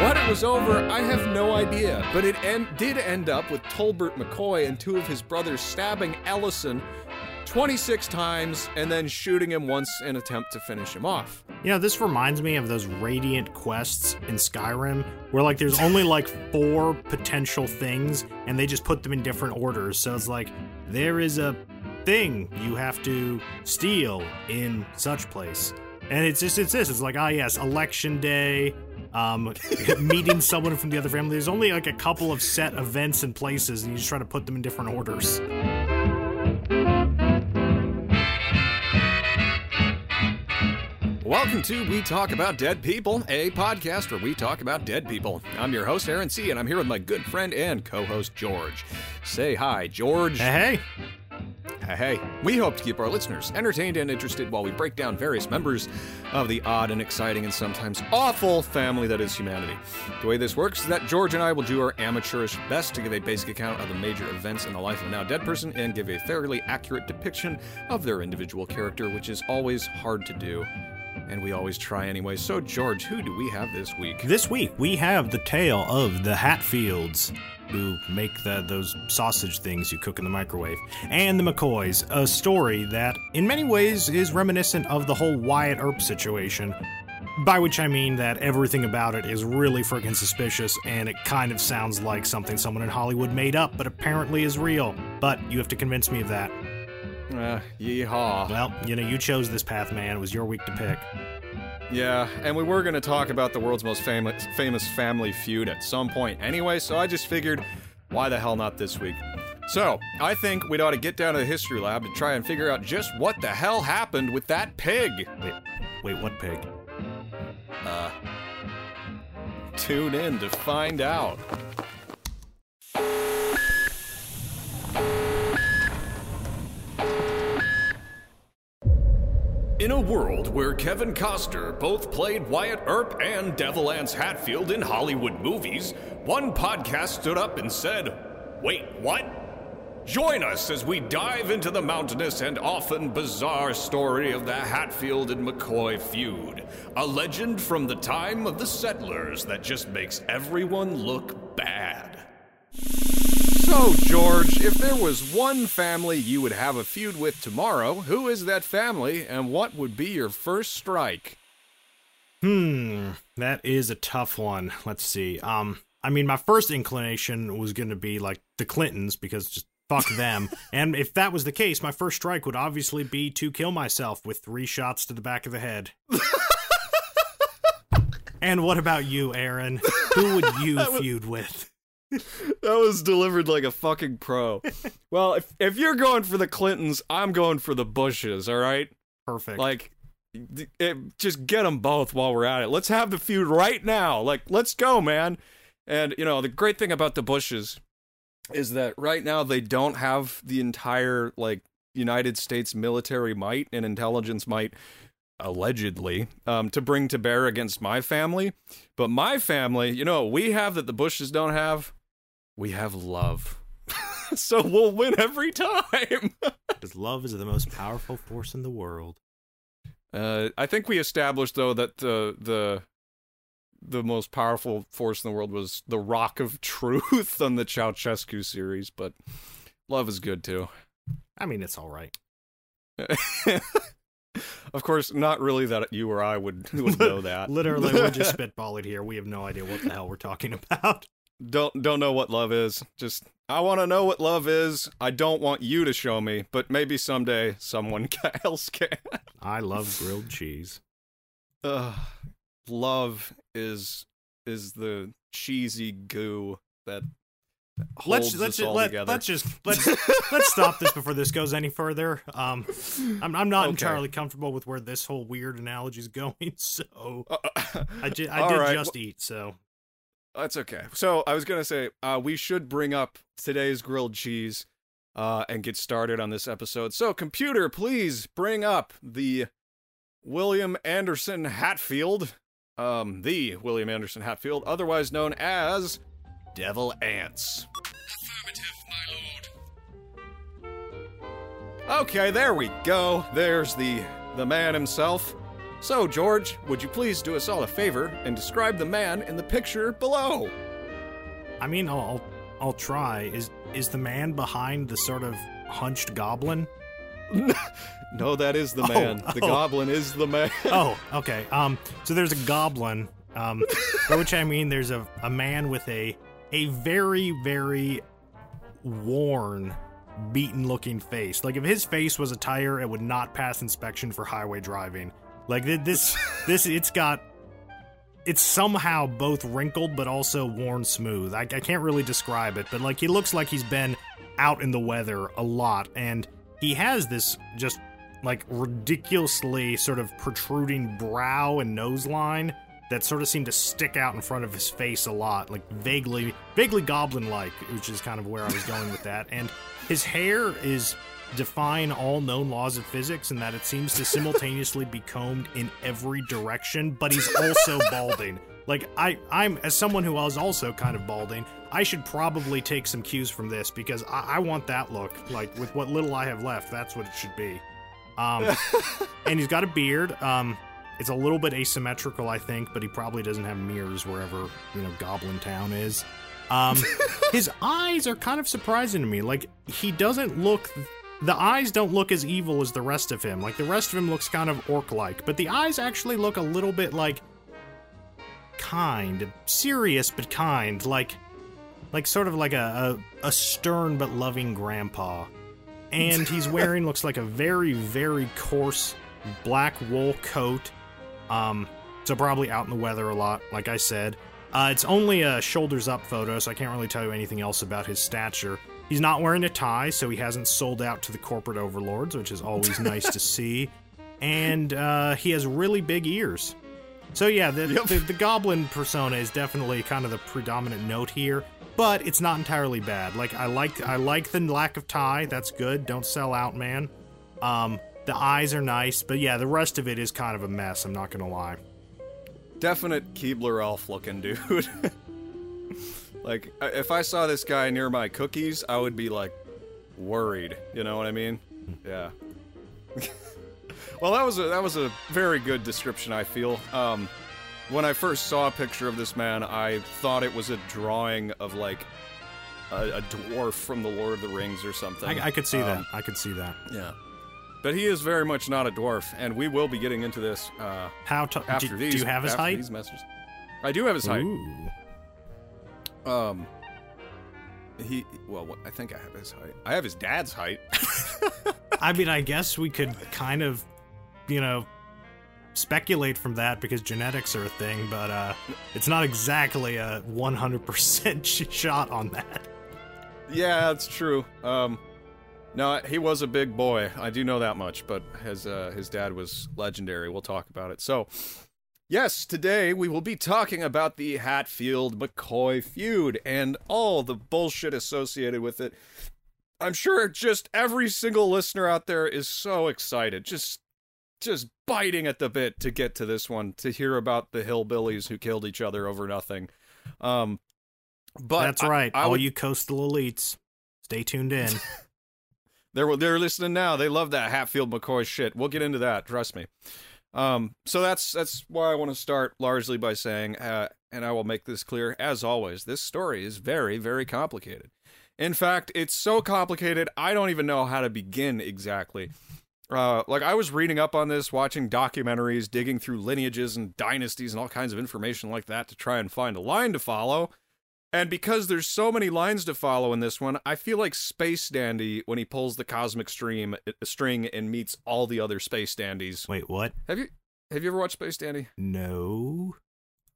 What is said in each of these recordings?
What it was over, I have no idea. But it en- did end up with Tolbert McCoy and two of his brothers stabbing Ellison 26 times and then shooting him once in attempt to finish him off. You know, this reminds me of those radiant quests in Skyrim, where like there's only like four potential things, and they just put them in different orders. So it's like there is a thing you have to steal in such place, and it's just it's this. It's like ah yes, election day, um, meeting someone from the other family. There's only like a couple of set events and places, and you just try to put them in different orders. Welcome to We Talk About Dead People, a podcast where we talk about dead people. I'm your host, Aaron C., and I'm here with my good friend and co host, George. Say hi, George. Hey, Hey, hey. We hope to keep our listeners entertained and interested while we break down various members of the odd and exciting and sometimes awful family that is humanity. The way this works is that George and I will do our amateurish best to give a basic account of the major events in the life of a now dead person and give a fairly accurate depiction of their individual character, which is always hard to do. And we always try anyway. So, George, who do we have this week? This week we have the tale of the Hatfields, who make the, those sausage things you cook in the microwave, and the McCoys, a story that in many ways is reminiscent of the whole Wyatt Earp situation. By which I mean that everything about it is really freaking suspicious, and it kind of sounds like something someone in Hollywood made up, but apparently is real. But you have to convince me of that. Uh, yeehaw. Well, you know, you chose this path, man. It was your week to pick. Yeah, and we were going to talk about the world's most famous famous family feud at some point anyway, so I just figured, why the hell not this week? So, I think we'd ought to get down to the history lab to try and figure out just what the hell happened with that pig. Wait, wait, what pig? Uh, tune in to find out. In a world where Kevin Costner both played Wyatt Earp and Devil Anse Hatfield in Hollywood movies, one podcast stood up and said, Wait, what? Join us as we dive into the mountainous and often bizarre story of the Hatfield and McCoy feud, a legend from the time of the settlers that just makes everyone look bad. So, George, if there was one family you would have a feud with tomorrow, who is that family and what would be your first strike? Hmm, that is a tough one. Let's see. Um, I mean, my first inclination was going to be like the Clintons because just fuck them. and if that was the case, my first strike would obviously be to kill myself with three shots to the back of the head. and what about you, Aaron? Who would you feud with? That was delivered like a fucking pro. well, if if you're going for the Clintons, I'm going for the Bushes, all right? Perfect. Like it, just get them both while we're at it. Let's have the feud right now. Like let's go, man. And you know, the great thing about the Bushes is that right now they don't have the entire like United States military might and intelligence might allegedly um, to bring to bear against my family but my family you know we have that the bushes don't have we have love so we'll win every time because love is the most powerful force in the world. uh, i think we established though that the the the most powerful force in the world was the rock of truth on the Ceausescu series but love is good too I mean, it's all right. of course not really that you or i would, would know that Literally, we're just spitballing here. We have no idea what the hell we're talking about. Don't don't know what love is. Just I want to know what love is. I don't want you to show me, but maybe someday someone else can. I love grilled cheese. Ugh. love is is the cheesy goo that holds let's let's us just, all let, together. let's just let's let's stop this before this goes any further. Um, I'm I'm not Okay. entirely comfortable with where this whole weird analogy is going. So Uh, I did I did right, just eat. So That's okay. So I was gonna say uh, we should bring up today's grilled cheese uh, and get started on this episode. So computer, please bring up the William Anderson Hatfield, um, the William Anderson Hatfield, otherwise known as Devil Anse. Affirmative, my lord. Okay, there we go. There's the the man himself. So, George, would you please do us all a favor and describe the man in the picture below? I mean, I'll I'll, try. Is is the man behind the sort of hunched goblin? no, that is the Oh, man. The oh. goblin is the man. Oh, okay. Um, so there's a goblin. Um, by which I mean there's a a man with a a very very worn, beaten looking face. Like if his face was a tire, it would not pass inspection for highway driving. Like th- this this it's got it's somehow both wrinkled but also worn smooth. I, I can't really describe it, but like he looks like he's been out in the weather a lot, and he has this just like ridiculously sort of protruding brow and nose line that sort of seem to stick out in front of his face a lot, like vaguely, vaguely goblin-like, which is kind of where I was going with that. And his hair is defying all known laws of physics and that it seems to simultaneously be combed in every direction, but he's also balding. Like I, I'm as someone who was also kind of balding, I should probably take some cues from this because I, I want that look. Like with what little I have left, that's what it should be. Um, and he's got a beard. Um, it's a little bit asymmetrical, I think, but he probably doesn't have mirrors wherever you know Goblin Town is. Um, his eyes are kind of surprising to me. Like he doesn't look. The eyes don't look as evil as the rest of him. Like the rest of him looks kind of orc-like, but the eyes actually look a little bit like kind, serious but kind, like like sort of like a, a, a stern but loving grandpa. And he's wearing looks like a very very coarse black wool coat. Um, so probably out in the weather a lot, like I said. Uh, it's only a shoulders up photo, so I can't really tell you anything else about his stature. He's not wearing a tie, so he hasn't sold out to the corporate overlords, which is always nice to see. And uh, he has really big ears. So yeah, the, the the goblin persona is definitely kind of the predominant note here, but it's not entirely bad. Like I like I like the lack of tie. That's good. Don't sell out, man. Um, the eyes are nice, but yeah, the rest of it is kind of a mess. I'm not gonna lie. Definite Keebler elf looking dude. like, if I saw this guy near my cookies, I would be like worried. You know what I mean? Yeah. well, that was a that was a very good description. I feel. Um, when I first saw a picture of this man, I thought it was a drawing of like a, a dwarf from the Lord of the Rings or something. I, I could see Um, that. I could see that. Yeah. But he is very much not a dwarf, and we will be getting into this uh, How t- after do, these. do you have his height? These messages. I do have his height. Ooh. Um, he. Well, I think I have his height. I have his dad's height. I mean, I guess we could kind of, you know, speculate from that because genetics are a thing, but uh, it's not exactly a 100% shot on that. yeah, that's true. Um, no, he was a big boy. I do know that much. But his uh, his dad was legendary. We'll talk about it. So. Yes, today we will be talking about the Hatfield McCoy feud and all the bullshit associated with it. I'm sure just every single listener out there is so excited, just just biting at the bit to get to this one, to hear about the hillbillies who killed each other over nothing. Um but That's I- right. I All would- you coastal elites, stay tuned in. They're they're listening now. They love that Hatfield McCoy shit. We'll get into that. Trust me. Um, so that's that's why I want to start largely by saying, uh, and I will make this clear as always. This story is very very complicated. In fact, it's so complicated I don't even know how to begin exactly. Uh, like I was reading up on this, watching documentaries, digging through lineages and dynasties and all kinds of information like that to try and find a line to follow. And because there's so many lines to follow in this one, I feel like Space Dandy when he pulls the cosmic stream uh, string and meets all the other Space Dandies. Wait, what? Have you have you ever watched Space Dandy? No.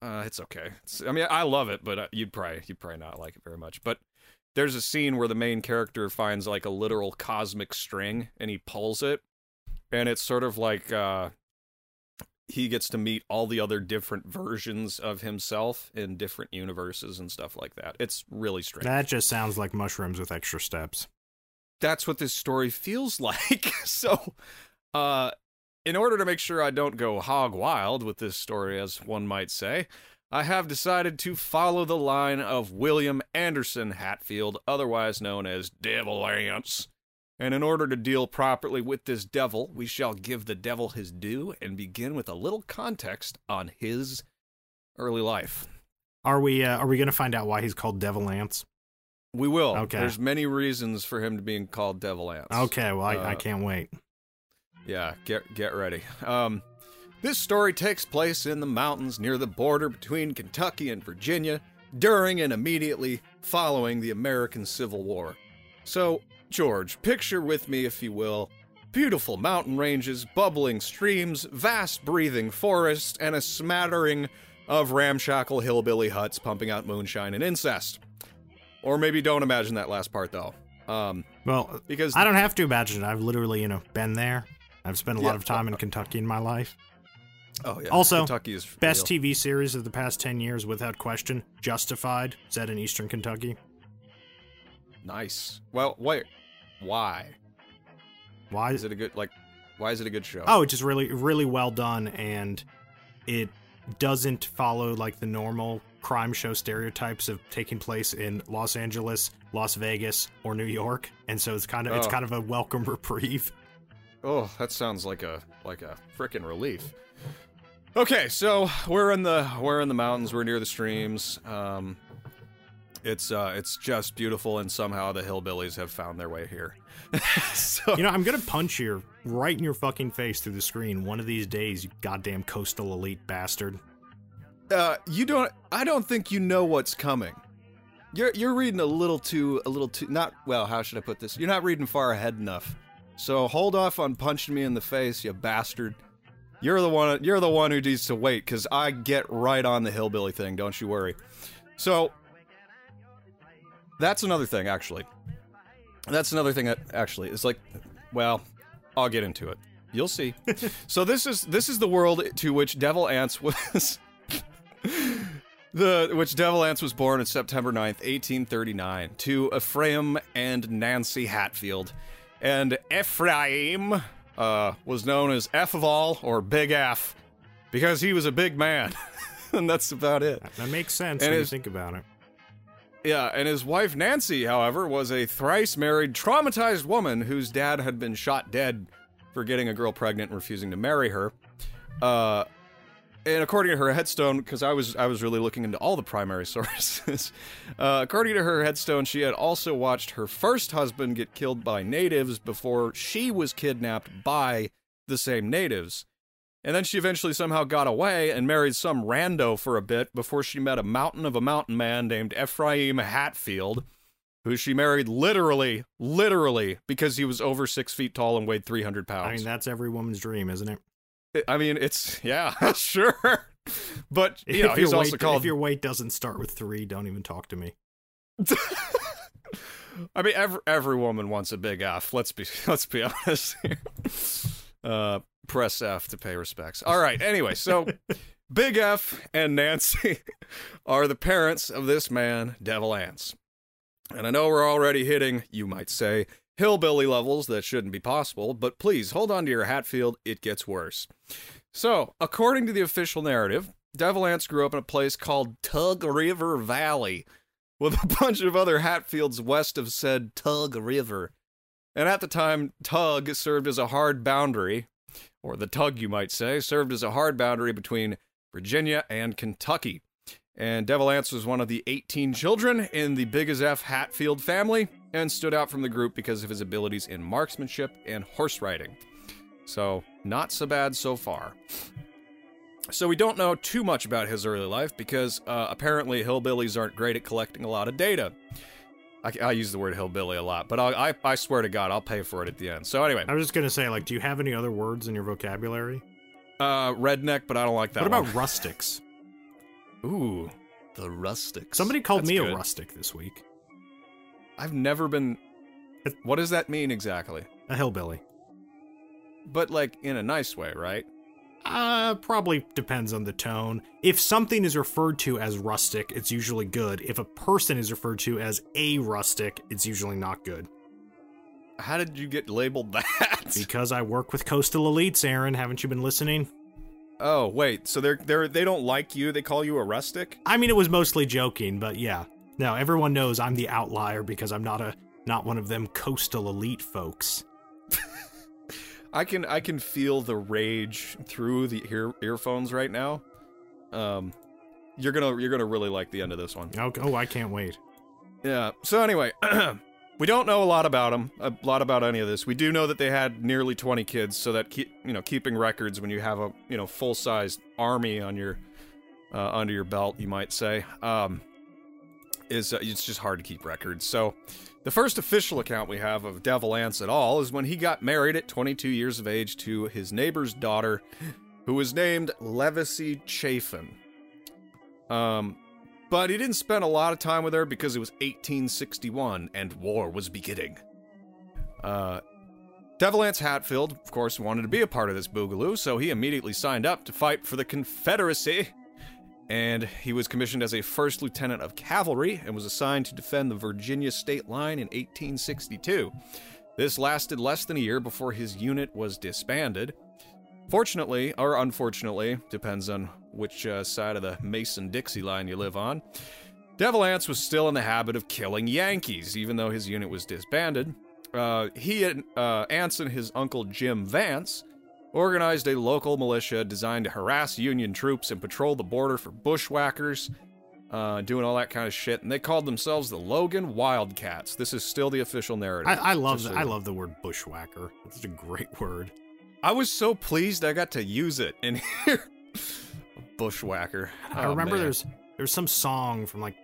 Uh, it's okay. It's, I mean, I love it, but uh, you'd probably you'd probably not like it very much. But there's a scene where the main character finds like a literal cosmic string and he pulls it, and it's sort of like uh, he gets to meet all the other different versions of himself in different universes and stuff like that. It's really strange. That just sounds like mushrooms with extra steps. that's what this story feels like. so, uh, in order to make sure I don't go hog wild with this story, as one might say, I have decided to follow the line of William Anderson Hatfield, otherwise known as Devil Anse. And in order to deal properly with this devil, we shall give the devil his due and begin with a little context on his early life. Are we uh, are we going to find out why he's called Devil Anse? We will. Okay. There's many reasons for him to being called Devil Anse. Okay, well I, I Uh, can't wait. Yeah, get get ready. Um, this story takes place in the mountains near the border between Kentucky and Virginia during and immediately following the American Civil War. So, George, picture with me, if you will, beautiful mountain ranges, bubbling streams, vast breathing forests, and a smattering of ramshackle hillbilly huts pumping out moonshine and incest. Or maybe don't imagine that last part though. Um, Well, because I don't have to imagine it. I've literally you know been there. I've spent a lot of time in Kentucky in my life. oh yeah, Also, Kentucky is Best real. TV series of the past ten years, without question. Justified, set in Eastern Kentucky. Nice. Well, wait. Why Why is it a good like? Why is it a good show? Oh, it's just really, really well done, and it doesn't follow like the normal crime show stereotypes of taking place in Los Angeles, Las Vegas, or New York, and so it's kind of it's Oh. kind of a welcome reprieve. Oh, that sounds like a like a freaking relief. Okay, so we're in the we're in the mountains. We're near the streams. Um, it's uh, it's just beautiful, and somehow the hillbillies have found their way here. so You know, I'm gonna punch you right in your fucking face through the screen one of these days, you goddamn coastal elite bastard. uh, you don't. I don't think you know what's coming. You're you're reading a little too a little too not well. How should I put this? You're not reading far ahead enough. So hold off on punching me in the face, you bastard. You're the one. You're the one who needs to wait, because I get right on the hillbilly thing. Don't you worry. So that's another thing, actually. That's another thing that actually is like, well, I'll get into it. You'll see. so this is this is the world to which Devil Anse was. The which Devil Anse was born on September 9th, 1839, to Ephraim and Nancy Hatfield. And Ephraim uh, was known as F of all or Big F because he was a big man. and that's about it. That makes sense And when you think about it. Yeah, and his wife Nancy, however, was a thrice married, traumatized woman whose dad had been shot dead for getting a girl pregnant and refusing to marry her. Uh, and according to her headstone, because I was I was really looking into all the primary sources, uh, according to her headstone, she had also watched her first husband get killed by natives before she was kidnapped by the same natives. And then she eventually somehow got away and married some rando for a bit before she met a mountain of a mountain man named Ephraim Hatfield, who she married literally, literally, because he was over six feet tall and weighed 300 pounds. I mean, that's every woman's dream, isn't it? I- mean, it's, yeah, sure. But, you know, if, he's your also weight, called. if your weight doesn't start with three, don't even talk to me. I mean, every every woman wants a big F. Let's be let's be honest here. Uh, press F to pay respects. All right. Anyway, so Big F and Nancy are the parents of this man, Devil Anse. And I know we're already hitting, you might say, hillbilly levels that shouldn't be possible, but please hold on to your Hatfield. It gets worse. So, according to the official narrative, Devil Anse grew up in a place called Tug River Valley with a bunch of other Hatfields west of said Tug River. And at the time, Tug served as a hard boundary, or the Tug, you might say, served as a hard boundary between Virginia and Kentucky. And Devil Anse was one of the 18 children in the Big as F Hatfield family and stood out from the group because of his abilities in marksmanship and horse riding. So, not so bad so far. So, we don't know too much about his early life because uh, apparently hillbillies aren't great at collecting a lot of data. I, I use the word hillbilly a lot, but I, I, I swear to God, I'll pay for it at the end. So, anyway, I was just gonna say, like, do you have any other words in your vocabulary? uh, redneck, but I don't like that what about one. rustics? Ooh, the rustics. Somebody called That's me good. a rustic this week. I've never been. What does that mean exactly? A hillbilly. But like in a nice way, right? Uh, probably depends on the tone. If something is referred to as rustic, it's usually good. If a person is referred to as a rustic, it's usually not good. How did you get labeled that? Because I work with coastal elites, Aaron. Haven't you been listening? oh wait, so they're they're they don't like you. They call you a rustic. I mean, it was mostly joking, but yeah. No, everyone knows I'm the outlier because I'm not a not one of them coastal elite folks. I can I can feel the rage through the ear, earphones right now. Um, you're gonna you're gonna really like the end of this one. Oh, oh I can't wait. Yeah. So anyway, we don't know a lot about them, a lot about any of this. We do know that they had nearly 20 kids, so that keep you know keeping records when you have a you know full sized army on your uh, under your belt, you might say, um, is uh, it's just hard to keep records. So. The first official account we have of Devil Anse at all is when he got married at 22 years of age to his neighbor's daughter, who was named Levicy Chafin. Um, but he didn't spend a lot of time with her because it was 1861 and war was beginning. Uh, Anse Hatfield, of course, wanted to be a part of this boogaloo, so he immediately signed up to fight for the Confederacy and he was commissioned as a first lieutenant of cavalry and was assigned to defend the Virginia state line in 1862. This lasted less than a year before his unit was disbanded. Fortunately, or unfortunately, depends on which uh, side of the Mason Dixie line you live on, Devil Anse was still in the habit of killing Yankees, even though his unit was disbanded. Uh, he and uh, Anse and his uncle Jim Vance organized a local militia designed to harass Union troops and patrol the border for bushwhackers, uh, doing all that kind of shit. And they called themselves the Logan Wildcats. This is still the official narrative. I, I love the, I love the word bushwhacker. It's a great word. I was so pleased I got to use it in here. bushwhacker. Oh, I remember man. there's there's some song from like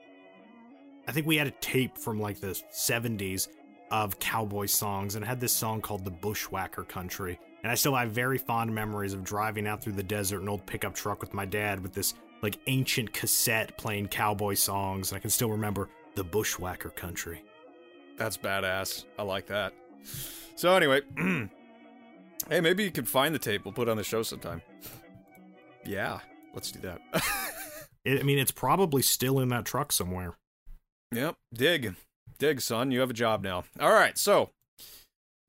I think we had a tape from like the 70s of cowboy songs and had this song called the Bushwhacker Country and I still have very fond memories of driving out through the desert in an old pickup truck with my dad with this like ancient cassette playing cowboy songs. And I can still remember the bushwhacker country. That's badass. I like that. So anyway, hey, maybe you can find the tape. We'll put it on the show sometime. yeah, let's do that. it, I mean, it's probably still in that truck somewhere. Yep. Dig, dig, son. You have a job now. All right. So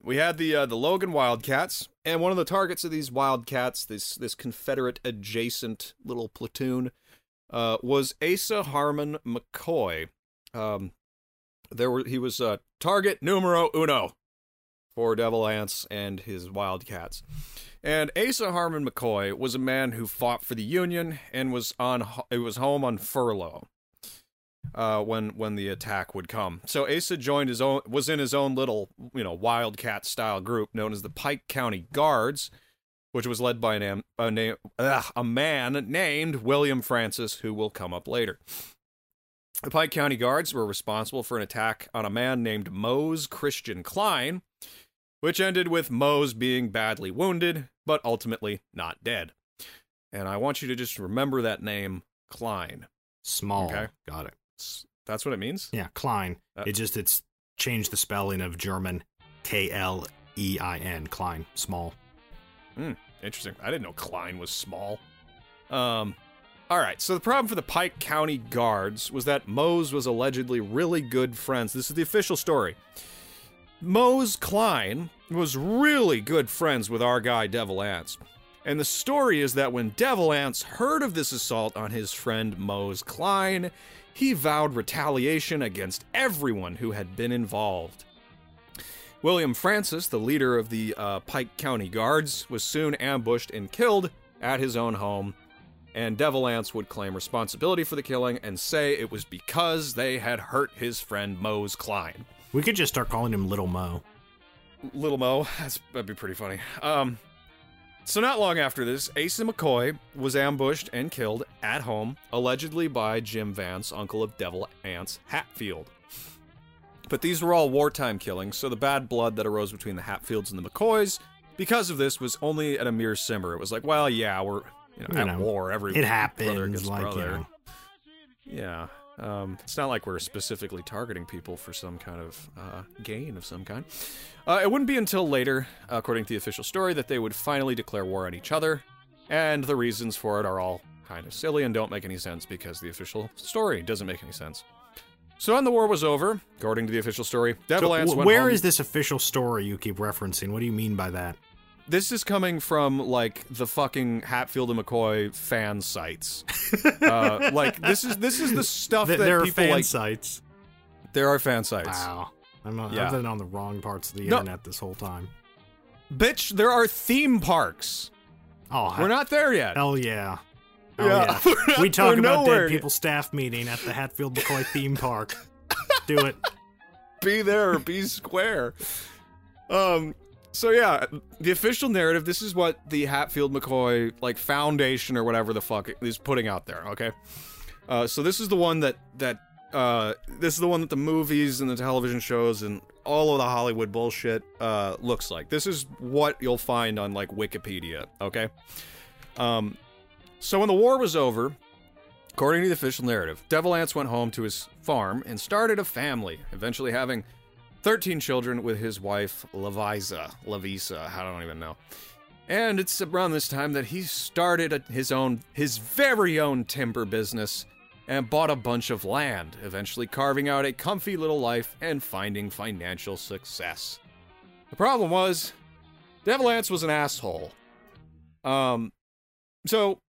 we had the uh, the Logan Wildcats, and one of the targets of these Wildcats, this this Confederate adjacent little platoon, uh, was Asa Harmon McCoy. Um, there were he was uh, target numero uno for Devil Anse and his Wildcats. And Asa Harmon McCoy was a man who fought for the Union and was on it was home on furlough uh, when when the attack would come. So Asa joined his own was in his own little you know wildcat style group known as the Pike County Guards, which was led by an, a, name, ugh, a man named William Francis, who will come up later. The Pike County Guards were responsible for an attack on a man named Mose Christian Klein, which ended with Mose being badly wounded, but ultimately not dead. And I want you to just remember that name, Klein. Small. Okay. Got it. That's what it means. Yeah, Klein. Uh, it just it's changed the spelling of German K L E I N. Klein, small. Hmm, interesting. I didn't know Klein was small. Um, all right. So the problem for the Pike County Guards was that Mose was allegedly really good friends. This is the official story. Mose Klein was really good friends with our guy Devil Anse. And the story is that when Devil Anse heard of this assault on his friend Mose Klein, he vowed retaliation against everyone who had been involved. William Francis, the leader of the uh, Pike County Guards, was soon ambushed and killed at his own home, and Devil Anse would claim responsibility for the killing and say it was because they had hurt his friend Mose Klein. We could just start calling him Little Mo. Little Mo, That's, that'd be pretty funny. Um, so, not long after this, Asa McCoy was ambushed and killed at home, allegedly by Jim Vance, uncle of Devil Anse Hatfield. But these were all wartime killings, so the bad blood that arose between the Hatfields and the McCoys, because of this, was only at a mere simmer. It was like, well, yeah, we're you know, you at know, war. Every it happens, like brother. You know. Yeah, um, it's not like we're specifically targeting people for some kind of uh, gain of some kind. Uh, it wouldn't be until later, according to the official story, that they would finally declare war on each other, and the reasons for it are all kind of silly and don't make any sense because the official story doesn't make any sense. So when the war was over, according to the official story, Devil so, Anse went Where home. is this official story you keep referencing? What do you mean by that? This is coming from like the fucking Hatfield and McCoy fan sites. uh, like this is this is the stuff that there people are fan like. sites. There are fan sites. Wow. I'm, uh, Yeah. I've been on the wrong parts of the No. internet this whole time. Bitch, there are theme parks. Oh, We're not there yet. Hell yeah. Hell Yeah. yeah. Not- we talk about dead yet. people staff meeting at the Hatfield McCoy theme park. Do it. be there or be square. Um. So yeah, the official narrative. This is what the Hatfield McCoy like foundation or whatever the fuck is putting out there. Okay. Uh. So this is the one that that uh this is the one that the movies and the television shows and all of the Hollywood bullshit uh looks like. This is what you'll find on like Wikipedia. Okay. Um. So when the war was over, According to the official narrative, Devil Anse went home to his farm and started a family, eventually having 13 children with his wife, Levicy. Levicy, I don't even know. And it's around this time that he started his own, his very own timber business and bought a bunch of land, eventually carving out a comfy little life and finding financial success. The problem was, Devil Anse was an asshole. Um, so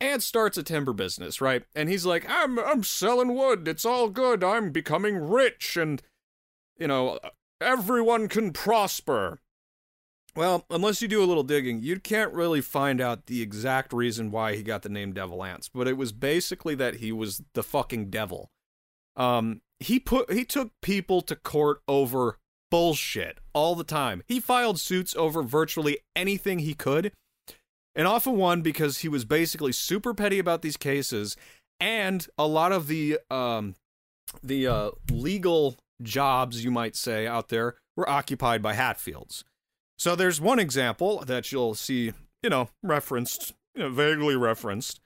Ant starts a timber business, right? And he's like, "I'm I'm selling wood. It's all good. I'm becoming rich and you know, everyone can prosper." Well, unless you do a little digging, you can't really find out the exact reason why he got the name Devil Anse, but it was basically that he was the fucking devil. Um he put he took people to court over bullshit all the time. He filed suits over virtually anything he could and often won because he was basically super petty about these cases and a lot of the um the uh legal jobs you might say out there were occupied by hatfields. So there's one example that you'll see you know referenced you know vaguely referenced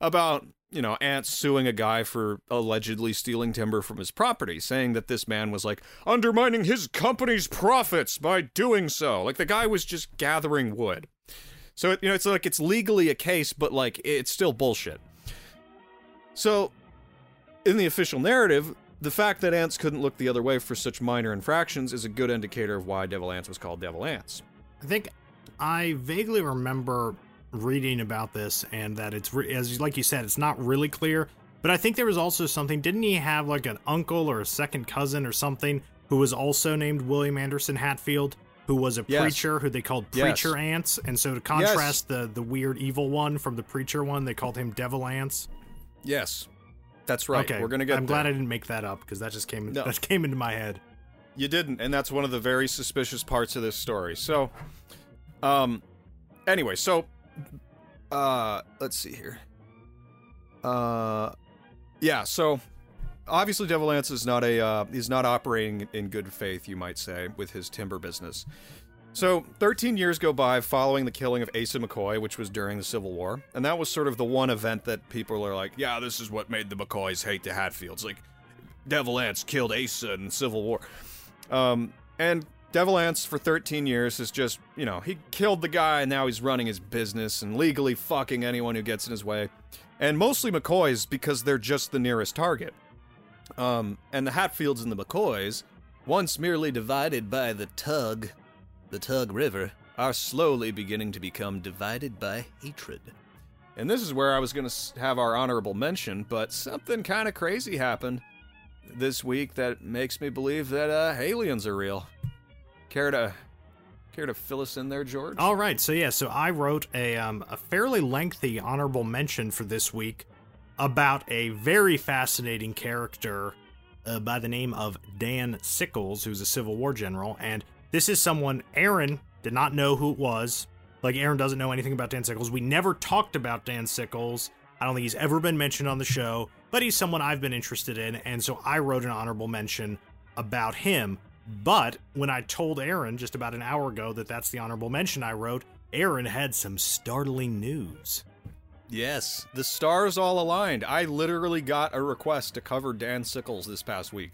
about you know Anse suing a guy for allegedly stealing timber from his property saying that this man was like undermining his company's profits by doing so. Like the guy was just gathering wood. So you know, it's like it's legally a case, but like it's still bullshit. So, in the official narrative, the fact that Anse couldn't look the other way for such minor infractions is a good indicator of why Devil Anse was called Devil Anse. I think I vaguely remember reading about this and that it's re- as like you said it's not really clear but i think there was also something didn't he have like an uncle or a second cousin or something who was also named william anderson hatfield who was a Yes. preacher who they called Yes. preacher Anse and so to contrast the the weird evil one from the preacher one they called him devil Anse Yes, that's right. okay We're gonna get. i'm glad i didn't make that up because that just came No. that came into my head You didn't, and that's one of the very suspicious parts of this story. So, um, anyway, so, uh, let's see here. Uh, yeah, so obviously Devil Anse is not a uh, he's not operating in good faith, you might say, with his timber business. So, 13 years go by following the killing of Asa McCoy, which was during the Civil War, and that was sort of the one event that people are like, yeah, this is what made the McCoys hate the Hatfields. Like, Devil Anse killed Asa in the Civil War. Um, and Devil Anse for 13 years is just, you know, he killed the guy and now he's running his business and legally fucking anyone who gets in his way. And mostly McCoys because they're just the nearest target. Um, and the Hatfields and the McCoys, once merely divided by the Tug, the Tug River, are slowly beginning to become divided by hatred. And this is where I was going to have our honorable mention, but something kind of crazy happened this week that makes me believe that uh, aliens are real. Care to care to fill us in there, George? All right, so yeah, so I wrote a um, a fairly lengthy honorable mention for this week about a very fascinating character uh, by the name of Dan Sickles, who's a Civil War general, and this is someone Aaron did not know who it was. Like Aaron doesn't know anything about Dan Sickles. We never talked about Dan Sickles. I don't think he's ever been mentioned on the show, but he's someone I've been interested in, and so I wrote an honorable mention about him. But when I told Aaron just about an hour ago that that's the honorable mention I wrote, Aaron had some startling news. Yes, the stars all aligned. I literally got a request to cover Dan Sickles this past week,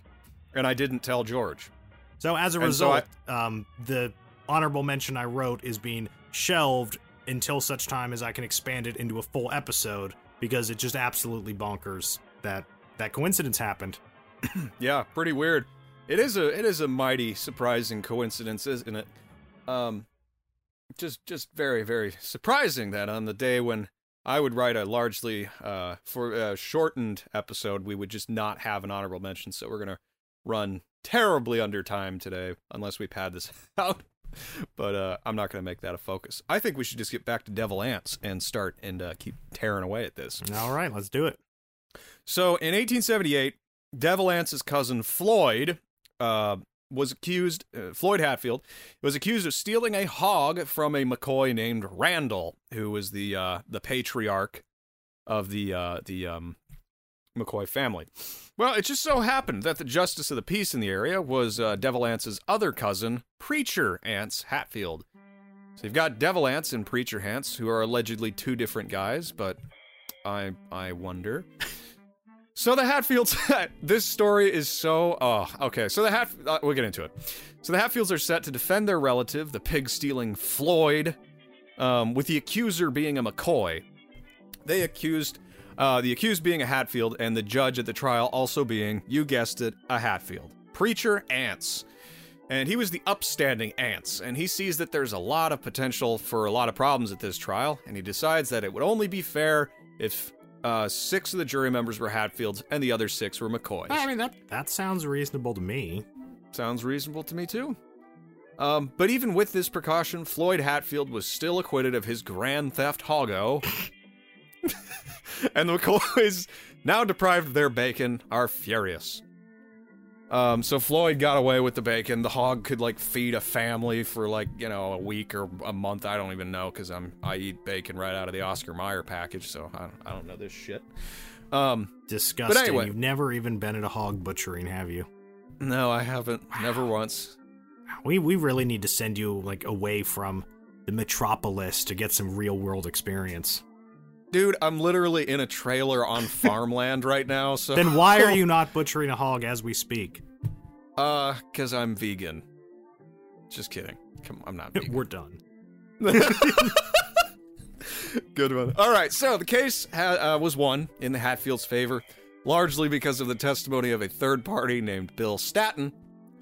and I didn't tell George. So as a And so result, um, the honorable mention I wrote is being shelved until such time as I can expand it into a full episode because it just absolutely bonkers that that coincidence happened. Yeah, pretty weird. It is a it is a mighty surprising coincidence, isn't it? Um, just just very very surprising that on the day when I would write a largely uh for a shortened episode, we would just not have an honorable mention. So we're gonna run terribly under time today, unless we pad this out. But uh, I'm not going to make that a focus. I think we should just get back to Devil Anse and start and uh, keep tearing away at this. All right, let's do it. So in 1878, Devil Anse's cousin Floyd uh, was accused, uh, Floyd Hatfield was accused of stealing a hog from a McCoy named Randall, who was the uh, the patriarch of the uh, the um, McCoy family. Well, it just so happened that the justice of the peace in the area was uh, Devil Anse's other cousin, Preacher Anse Hatfield. So you've got Devil Anse and Preacher Anse, who are allegedly two different guys, but I I wonder. So the Hatfields, this story is so. Oh, okay. So the Hat, uh, we'll get into it. So the Hatfields are set to defend their relative, the pig stealing Floyd, um, with the accuser being a McCoy. They accused, uh, the accused being a Hatfield, and the judge at the trial also being, you guessed it, a Hatfield. Preacher Anse. And he was the upstanding Anse, and he sees that there's a lot of potential for a lot of problems at this trial, and he decides that it would only be fair if uh, six of the jury members were Hatfields and the other six were McCoys. I mean that that sounds reasonable to me. Sounds reasonable to me too. Um, but even with this precaution, Floyd Hatfield was still acquitted of his grand theft hoggo. and the McCoys, now deprived of their bacon, are furious. Um, so Floyd got away with the bacon. The hog could like feed a family for like you know a week or a month. I don't even know because I'm I eat bacon right out of the Oscar Mayer package, so I don't, I don't know this shit. Um, Disgusting. But anyway. You've never even been at a hog butchering, have you? no, I haven't. Never once. We we really need to send you like away from the metropolis to get some real world experience. Dude, I'm literally in a trailer on farmland right now, so Then why are you not butchering a hog as we speak? Uh, cuz I'm vegan. Just kidding. Come on, I'm not vegan. We're done. Good one. All right, so the case ha- uh, was won in the Hatfields' favor, largely because of the testimony of a third party named Bill Staton,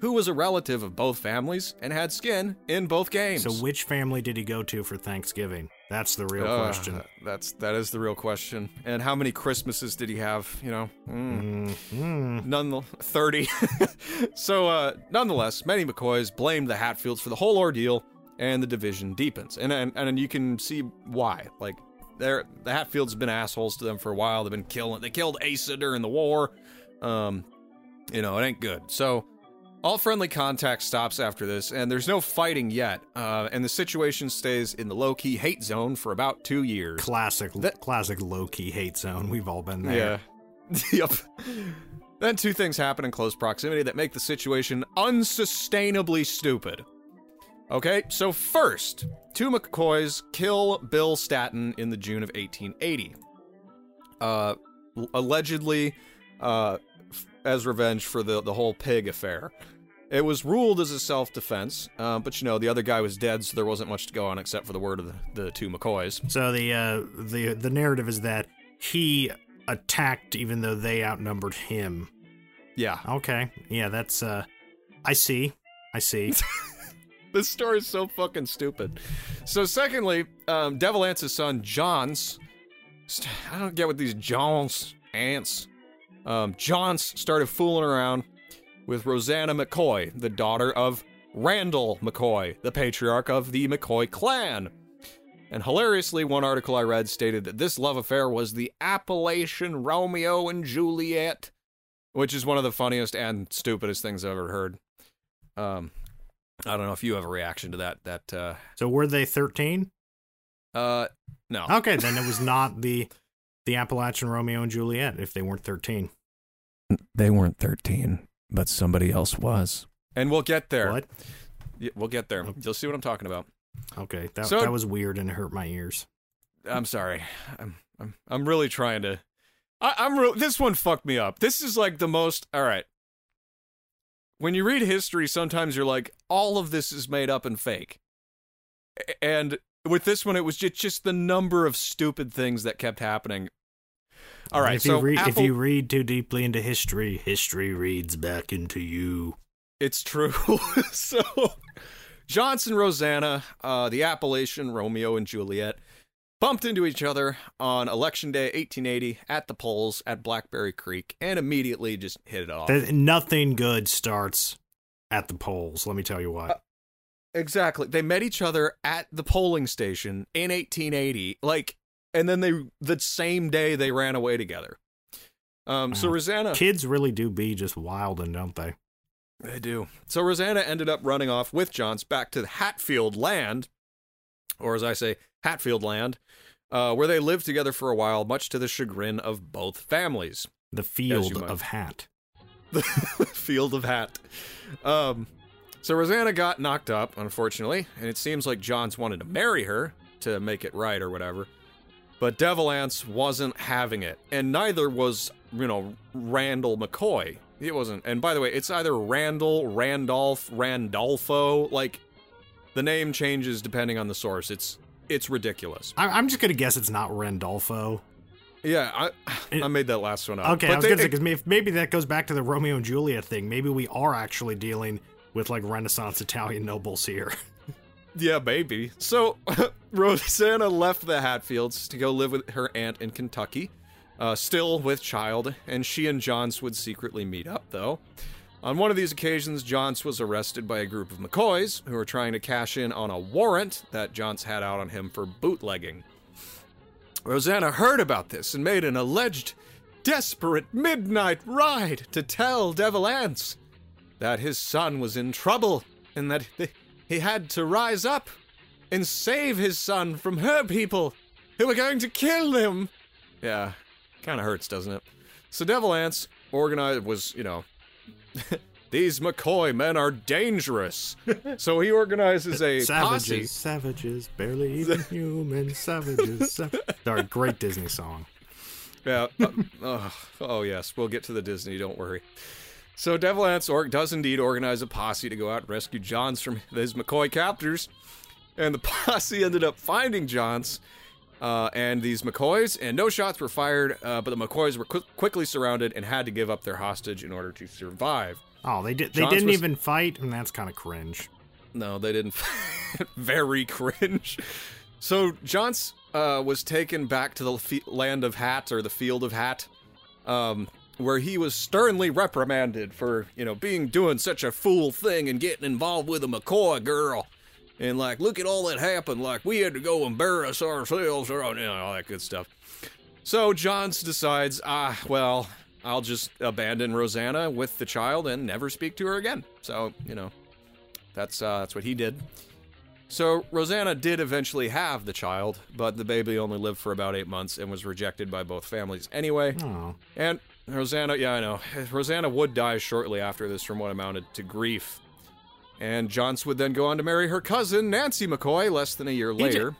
who was a relative of both families and had skin in both games. So which family did he go to for Thanksgiving? That's the real Uh, question. That's that is the real question. And how many Christmases did he have? You know, mm. Mm. none 30 so uh nonetheless many mccoys blamed the hatfields for the whole ordeal and the division deepens and and, and you can see why like they're the hatfields have been assholes to them for a while they've been killing they killed asa during the war um you know it ain't good so all friendly contact stops after this and there's no fighting yet uh, and the situation stays in the low-key hate zone for about two years Classic, That- classic low key hate zone. We've all been there. yeah. yep. Then two things happen in close proximity that make the situation unsustainably stupid. Okay, so first, two McCoys kill Bill Staton in the June of 1880. Uh, allegedly, uh, f- as revenge for the, the whole pig affair. It was ruled as a self defense, uh, but you know, the other guy was dead, so there wasn't much to go on except for the word of the, the two McCoys. So the uh, the the narrative is that he attacked even though they outnumbered him. Yeah. Okay, yeah, that's uh, I see, I see. this story is so fucking stupid. So, secondly, um, Devil Anse's son, Johnse. st- I don't get what these Johns ants. Um, Johnse started fooling around with Rosanna McCoy, the daughter of Randall McCoy, the patriarch of the McCoy clan. And hilariously, one article I read stated that this love affair was the Appalachian Romeo and Juliet, which is one of the funniest and stupidest things I've ever heard. Um, I don't know if you have a reaction to that. That uh, so were they thirteen? uh, no. Okay, then it was not the the Appalachian Romeo and Juliet if they weren't thirteen. They weren't thirteen, but somebody else was. And we'll get there. What? Yeah, we'll get there. You'll see what I'm talking about. Okay, that So- that was weird and it hurt my ears. I'm sorry. I'm I'm I'm really trying to. I, I'm real. This one fucked me up. This is like the most. All right. When you read history, sometimes you're like, all of this is made up and fake. And with this one, it was just just the number of stupid things that kept happening. All right. If so you read if you read too deeply into history, history reads back into you. It's true. so, Johnson, Rosanna, uh, the Appalachian Romeo and Juliet, bumped into each other on election day 1880 at the polls at Blackberry Creek and immediately just hit it off. Th- Nothing good starts at the polls. Let me tell you what. Exactly. They met each other at the polling station in 1880. Like, and then they the same day they ran away together. Um. So Rosanna, Kids really do be just wild, and don't they? they do. So Rosanna ended up running off with Johnse back to the Hatfield land, or as I say, Hatfield land, uh, where they lived together for a while, much to the chagrin of both families. The field of hat. the field of hat. Um, so Rosanna got knocked up, unfortunately, and it seems like Johnse wanted to marry her to make it right or whatever. But Devil Anse wasn't having it, and neither was, you know, Randall McCoy. It wasn't. And by the way, it's either Randall, Randolph, Randolfo. Like, the name changes depending on the source. It's it's ridiculous. I- I'm just gonna guess it's not Randolfo. Yeah, I I made that last one up. Okay, But I was they- gonna say because maybe that goes back to the Romeo and Juliet thing. Maybe we are actually dealing with like Renaissance Italian nobles here. Yeah, maybe. So, Rosanna left the Hatfields to go live with her aunt in Kentucky, uh, still with child, and she and Johnse would secretly meet up, though. On one of these occasions, Johnse was arrested by a group of McCoys who were trying to cash in on a warrant that Johnse had out on him for bootlegging. Rosanna heard about this and made an alleged desperate midnight ride to tell Devil Anse that his son was in trouble and that th- he had to rise up and save his son from her people who were going to kill him. Yeah, kind of hurts, doesn't it? So Devil Anse organized was, you know, these McCoy men are dangerous. so he organizes a Savages, posse. savages, barely even human savages. Sav- Sorry, great Disney song. Yeah. uh, oh, oh, yes. We'll get to the Disney. Don't worry. So Devil Anse Orc does indeed organize a posse to go out and rescue Johnse from his McCoy captors, and the posse ended up finding Johnse uh, and these McCoys, and no shots were fired. Uh, but the McCoys were qu- quickly surrounded and had to give up their hostage in order to survive. Oh, they did. They Johnse didn't was- even fight, and that's kind of cringe. No, they didn't. Very cringe. So Johnse uh, was taken back to the fe- land of Hat or the field of Hat, um, where he was sternly reprimanded for you know being doing such a fool thing and getting involved with a McCoy girl, and like look at all that happened. Like we had to go embarrass ourselves or you know all that good stuff. So Johnse decides, ah, well, I'll just abandon Rosanna with the child and never speak to her again. So you know, that's uh, that's what he did. So Rosanna did eventually have the child, but the baby only lived for about eight months and was rejected by both families anyway. Oh, And Rosanna, yeah, I know. Rosanna would die shortly after this from what amounted to grief. And Johnse would then go on to marry her cousin, Nancy McCoy, less than a year ju- later.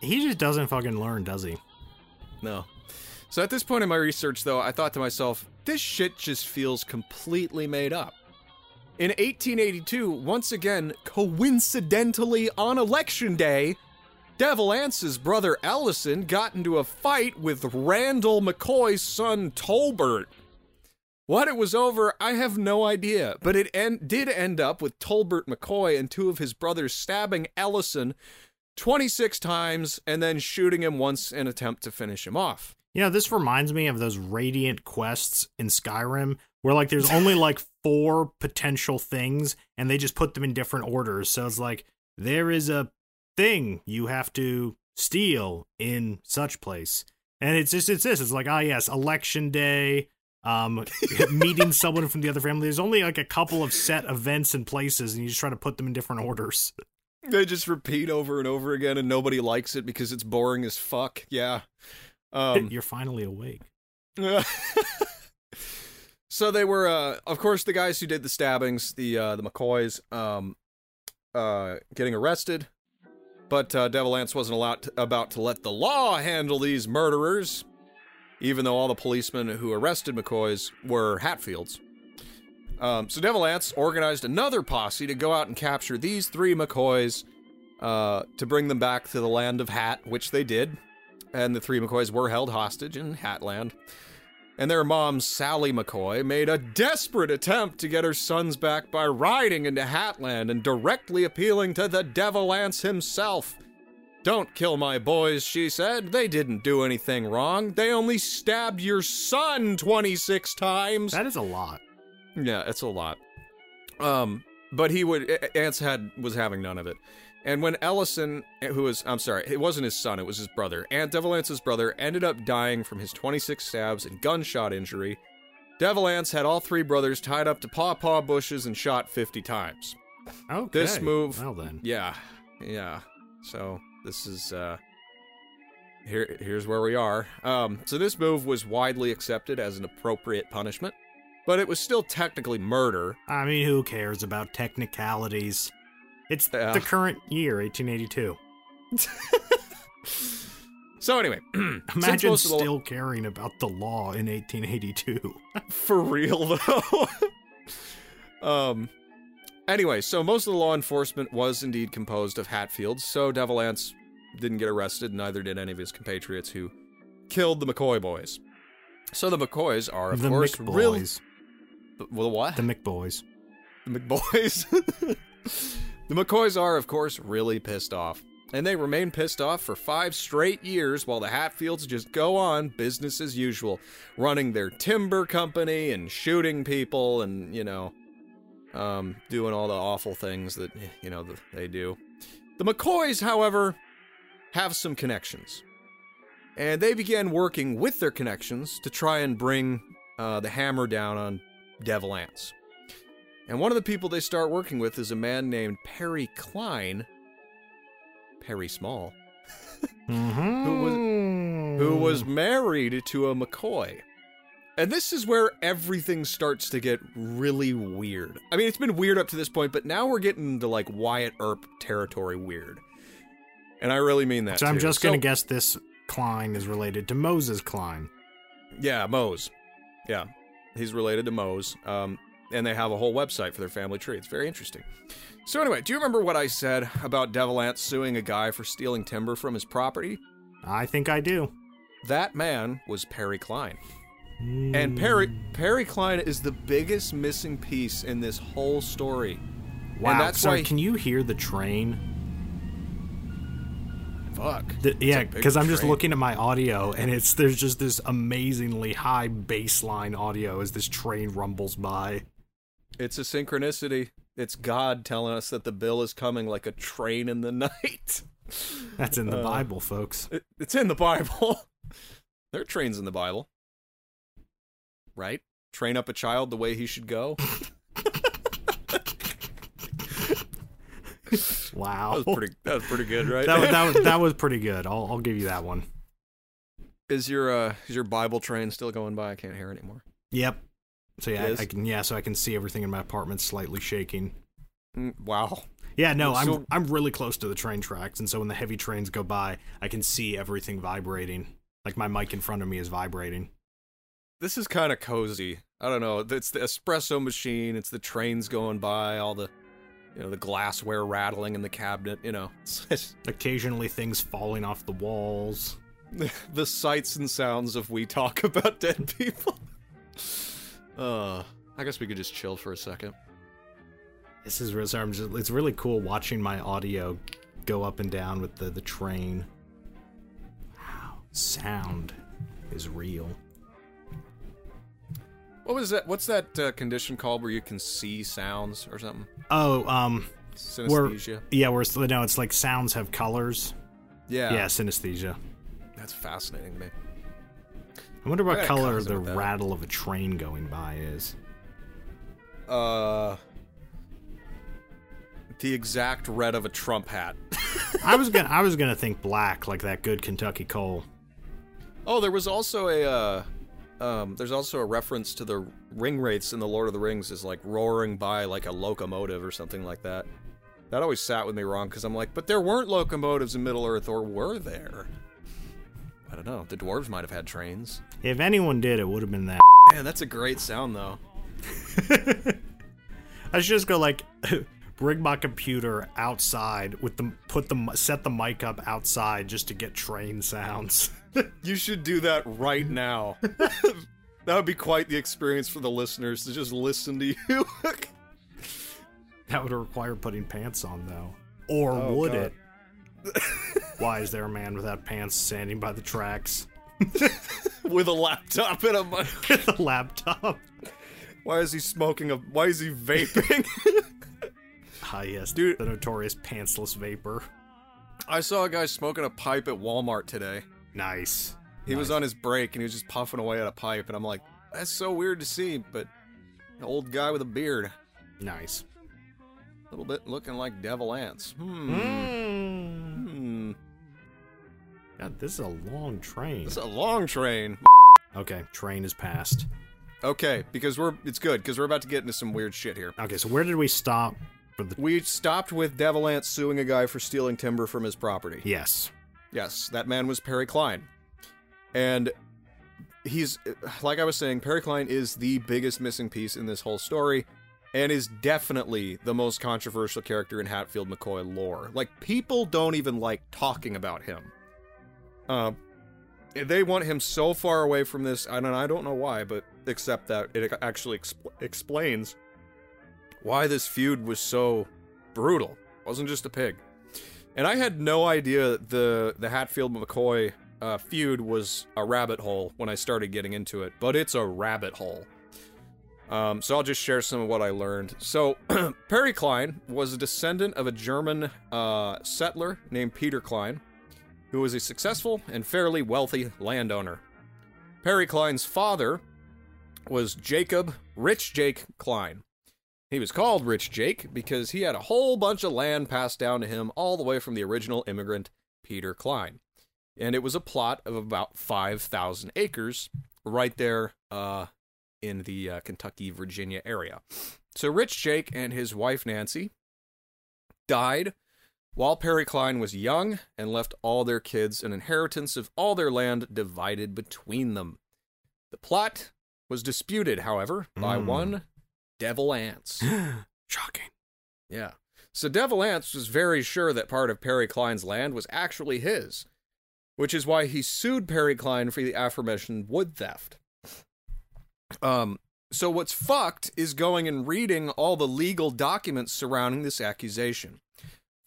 he just doesn't fucking learn, does he? No. So at this point in my research, though, I thought to myself, this shit just feels completely made up. In 1882, once again, coincidentally on election day, Devil Anse's brother Ellison got into a fight with Randall McCoy's son Tolbert. What it was over, I have no idea, but it en- did end up with Tolbert McCoy and two of his brothers stabbing Ellison 26 times and then shooting him once in attempt to finish him off. You know, this reminds me of those radiant quests in Skyrim where like there's only like four potential things and they just put them in different orders. So it's like there is a thing you have to steal in such place. And it's just it's this. It's like, ah yes, election day, um meeting someone from the other family. There's only like a couple of set events and places and you just try to put them in different orders. They just repeat over and over again and nobody likes it because it's boring as fuck. Yeah. Um You're finally awake. so they were uh of course the guys who did the stabbings, the uh the McCoys um uh getting arrested. But uh, Devil Anse wasn't allowed to, about to let the law handle these murderers, even though all the policemen who arrested McCoys were Hatfields. Um, so Devil Anse organized another posse to go out and capture these three McCoys uh, to bring them back to the land of Hat, which they did. And the three McCoys were held hostage in Hatland. And their mom, Sally McCoy, made a desperate attempt to get her sons back by riding into Hatland and directly appealing to the Devil Anse himself. Don't kill my boys, she said. They didn't do anything wrong. They only stabbed your son 26 times. That is a lot. Yeah, it's a lot. Um, but he would Anse had was having none of it. And when Ellison, who was I'm sorry, it wasn't his son, it was his brother. Anse Devilance's brother ended up dying from his 26 stabs and gunshot injury. Devil Anse had all three brothers tied up to pawpaw bushes and shot 50 times. Okay. This move- Well then. Yeah, yeah. So this is uh here. Here's where we are. Um, so this move was widely accepted as an appropriate punishment, but it was still technically murder. I mean, who cares about technicalities? It's Yeah. the current year, 1882. So anyway, Imagine of the- still caring about the law in 1882. for real though. um. Anyway, so most of the law enforcement was indeed composed of Hatfields, so Devil Anse didn't get arrested, neither did any of his compatriots who killed the McCoy boys. So the McCoys are, of the course, real. McBoys. Well, what? The McBoys. The McBoys. The McCoys are, of course, really pissed off. And they remain pissed off for five straight years while the Hatfields just go on business as usual, running their timber company and shooting people and, you know, um, doing all the awful things that, you know, they do. The McCoys, however, have some connections. And they began working with their connections to try and bring uh, the hammer down on Devil Anse. And one of the people they start working with is a man named Perry Cline. Perry Small, Mm-hmm. Who was- who was married to a McCoy. And this is where everything starts to get really weird. I mean, it's been weird up to this point, but now we're getting into like Wyatt Earp territory weird. And I really mean that. So I'm too. just going to guess this Cline is related to Moses Cline. Yeah, Mose. Yeah, he's related to Mose. Um, and they have a whole website for their family tree. It's very interesting. So anyway, do you remember what I said about Devil Anse suing a guy for stealing timber from his property? I think I do. That man was Perry Cline. Hmm. And Perry Perry Cline is the biggest missing piece in this whole story. Wow. And that's Sorry, why can you hear the train? fuck. The- yeah, because I'm just looking at my audio, and it's there's just this amazingly high baseline audio as this train rumbles by. It's a synchronicity. It's God telling us that the bill is coming like a train in the night. That's in the Uh, Bible, folks. It, it's in the Bible. there are trains in the Bible. Right? Train up a child the way he should go. Wow. That was pretty that was pretty good, right? that, was- that, was, that was pretty good. I'll, I'll give you that one. is your uh is your Bible train still going by? I can't hear anymore. Yep. So yeah, I. I can yeah, so I can see everything in my apartment slightly shaking. Mm, wow. Yeah, no, I'm So- I'm really close to the train tracks, and so when the heavy trains go by, I can see everything vibrating. Like my mic in front of me is vibrating. This is kind of cozy. I don't know. It's the espresso machine. It's the trains going by. All the, you know, the glassware rattling in the cabinet. You know, Occasionally, things falling off the walls. the sights and sounds of we talk about dead people. Uh, I guess we could just chill for a second. This is really, I'm just, it's really cool watching my audio go up and down with the the train. Wow, sound is real. What was that? What's that uh, condition called where you can see sounds or something? Oh, um, where Synesthesia. yeah, where it's, no, it's like sounds have colors. Yeah. Yeah, synesthesia. That's fascinating to me. I wonder what color the rattle of a train going by is. Uh, the exact red of a Trump hat. I was gonna I was gonna think black, like that good Kentucky coal. Oh, there was also a uh, um, there's also a reference to the ring wraiths in the Lord of the Rings is like roaring by like a locomotive or something like that. That always sat with me wrong because I'm like, but there weren't locomotives in Middle Earth, or were there? I don't know. The dwarves might have had trains. If anyone did, it would have been that. Man, that's a great sound though. I should just go like, bring my computer outside with the put the set the mic up outside just to get train sounds. You should do that right now. that would be quite the experience for the listeners to just listen to you. that would require putting pants on though, or Oh, would God. it? Why is there a man without pants standing by the tracks with a laptop and a mic. with a laptop? Why is he smoking a? Why is he vaping? Ah, yes, Dude. the notorious pantsless vapor. I saw a guy smoking a pipe at Walmart today. Nice. He was on his break and he was just puffing away at a pipe, and I'm like, that's so weird to see, but an old guy with a beard, Nice. a little bit looking like Devil Anse. Hmm. Mm. God, this is a long train. It's a long train. Okay, train is passed. Okay, because we're it's good because we're about to get into some weird shit here. Okay, so where did we stop for the? We stopped with Devil Anse suing a guy for stealing timber from his property. Yes. Yes, that man was Perry Cline. And he's, like I was saying, Perry Cline is the biggest missing piece in this whole story and is definitely the most controversial character in Hatfield McCoy lore. Like, people don't even like talking about him. Uh, they want him so far away from this, and I don't know why, but except that it actually expl- explains why this feud was so brutal. It wasn't just a pig. And I had no idea the the Hatfield McCoy uh, feud was a rabbit hole when I started getting into it, but it's a rabbit hole. Um, so I'll just share some of what I learned. So Perry Cline was a descendant of a German uh, settler named Peter Cline, who was a successful and fairly wealthy landowner. Perry Cline's father was Jacob Rich Jake Cline. He was called Rich Jake because he had a whole bunch of land passed down to him all the way from the original immigrant, Peter Cline. And it was a plot of about 5,000 acres right there uh, in the uh, Kentucky, Virginia area. So Rich Jake and his wife Nancy died while Perry Cline was young and left all their kids an inheritance of all their land divided between them. The plot was disputed, however, by Mm. one Devil Anse. Shocking. Yeah. So Devil Anse was very sure that part of Perry Cline's land was actually his, which is why he sued Perry Cline for the aforementioned wood theft. Um, so what's fucked is going and reading all the legal documents surrounding this accusation.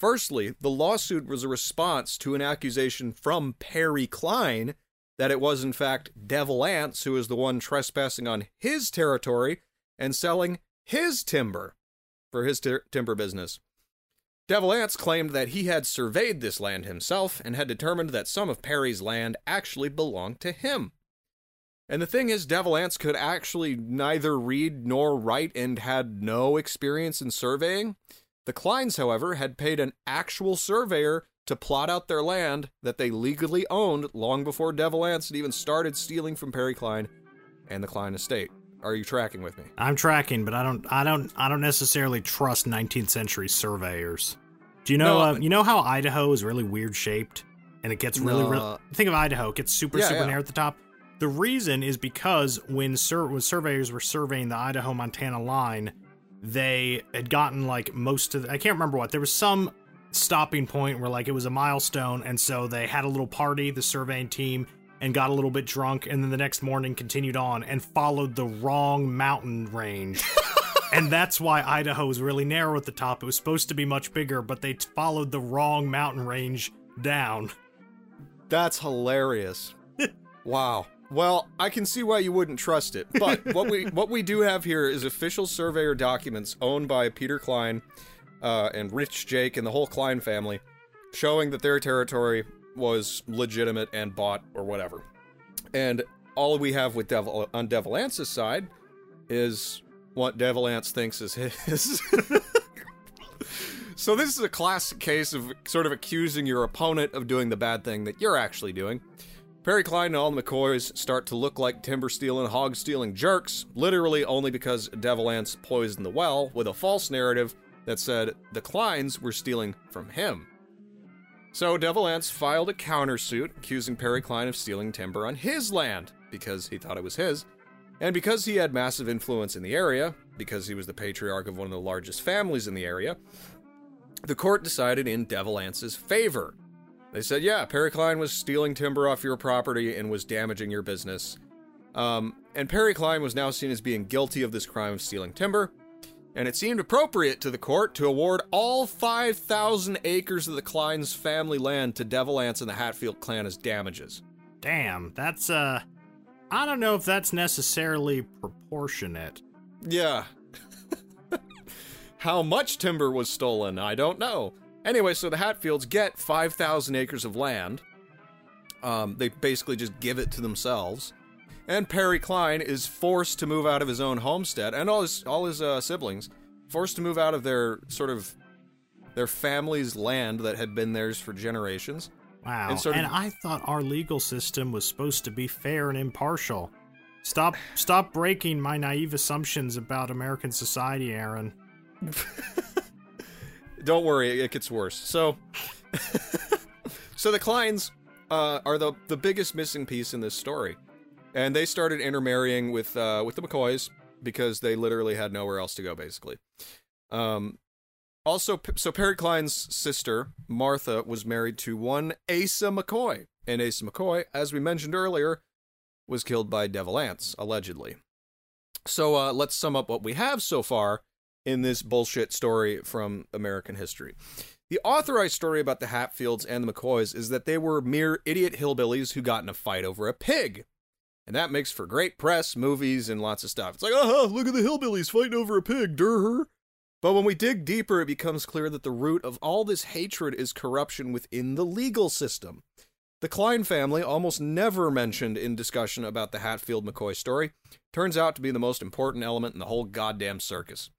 Firstly, the lawsuit was a response to an accusation from Perry Cline that it was in fact Devil Anse who was the one trespassing on his territory and selling his timber for his ti- timber business. Devil Anse claimed that he had surveyed this land himself and had determined that some of Perry's land actually belonged to him. And the thing is, Devil Anse could actually neither read nor write and had no experience in surveying. The Clines, however, had paid an actual surveyor to plot out their land that they legally owned long before Devil Anse had even started stealing from Perry Cline and the Cline estate. Are you tracking with me? I'm tracking, but I don't, I don't, I don't necessarily trust 19th century surveyors. Do you know, No, uh, you know how Idaho is really weird shaped, and it gets really, No. really. Think of Idaho, it gets super, Yeah, super yeah. narrow at the top. The reason is because when sur- when surveyors were surveying the Idaho Montana line, they had gotten like most of. The, I can't remember what. There was some stopping point where like it was a milestone, and so they had a little party, the surveying team, and got a little bit drunk, and then the next morning continued on and followed the wrong mountain range. and that's why Idaho is really narrow at the top. It was supposed to be much bigger, but they t- followed the wrong mountain range down. That's hilarious. wow. Well, I can see why you wouldn't trust it. But what we what we do have here is official surveyor documents owned by Peter Cline uh, and Rich Jake and the whole Cline family, showing that their territory was legitimate and bought or whatever. And all we have with Devil on Devil Anse's side is what Devil Anse thinks is his. So this is a classic case of sort of accusing your opponent of doing the bad thing that you're actually doing. Perry Cline and all the McCoys start to look like timber stealing, hog stealing jerks, literally only because Devil Anse poisoned the well with a false narrative that said the Clines were stealing from him. So Devil Anse filed a countersuit accusing Perry Cline of stealing timber on his land because he thought it was his, and because he had massive influence in the area, because he was the patriarch of one of the largest families in the area, the court decided in Devil Anse's favor. They said, yeah, Perry Cline was stealing timber off your property and was damaging your business. Um, and Perry Cline was now seen as being guilty of this crime of stealing timber. and it seemed appropriate to the court to award all 5,000 acres of the Cline's family land to Devil Anse and the Hatfield clan as damages. Damn, that's uh I don't know if that's necessarily proportionate. Yeah. How much timber was stolen, I don't know. Anyway, so the Hatfields get 5,000 acres of land. Um, they basically just give it to themselves. And Perry Cline is forced to move out of his own homestead, and all his all his uh, siblings forced to move out of their sort of their family's land that had been theirs for generations. Wow. And And, sort of- I thought our legal system was supposed to be fair and impartial. Stop stop breaking my naive assumptions about American society, Aaron. Don't worry, it gets worse. So, so the Clines uh, are the the biggest missing piece in this story, and they started intermarrying with uh, with the McCoys because they literally had nowhere else to go, basically. Um, also, so Perry Cline's sister Martha was married to one Asa McCoy, and Asa McCoy, as we mentioned earlier, was killed by devil Anse allegedly. So uh, let's sum up what we have so far in this bullshit story from American history. The authorized story about the Hatfields and the McCoys is that they were mere idiot hillbillies who got in a fight over a pig. And that makes for great press, movies, and lots of stuff. It's like, oh, look at the hillbillies fighting over a pig, durr. But when we dig deeper, it becomes clear that the root of all this hatred is corruption within the legal system. The Cline family, almost never mentioned in discussion about the Hatfield McCoy story, turns out to be the most important element in the whole goddamn circus.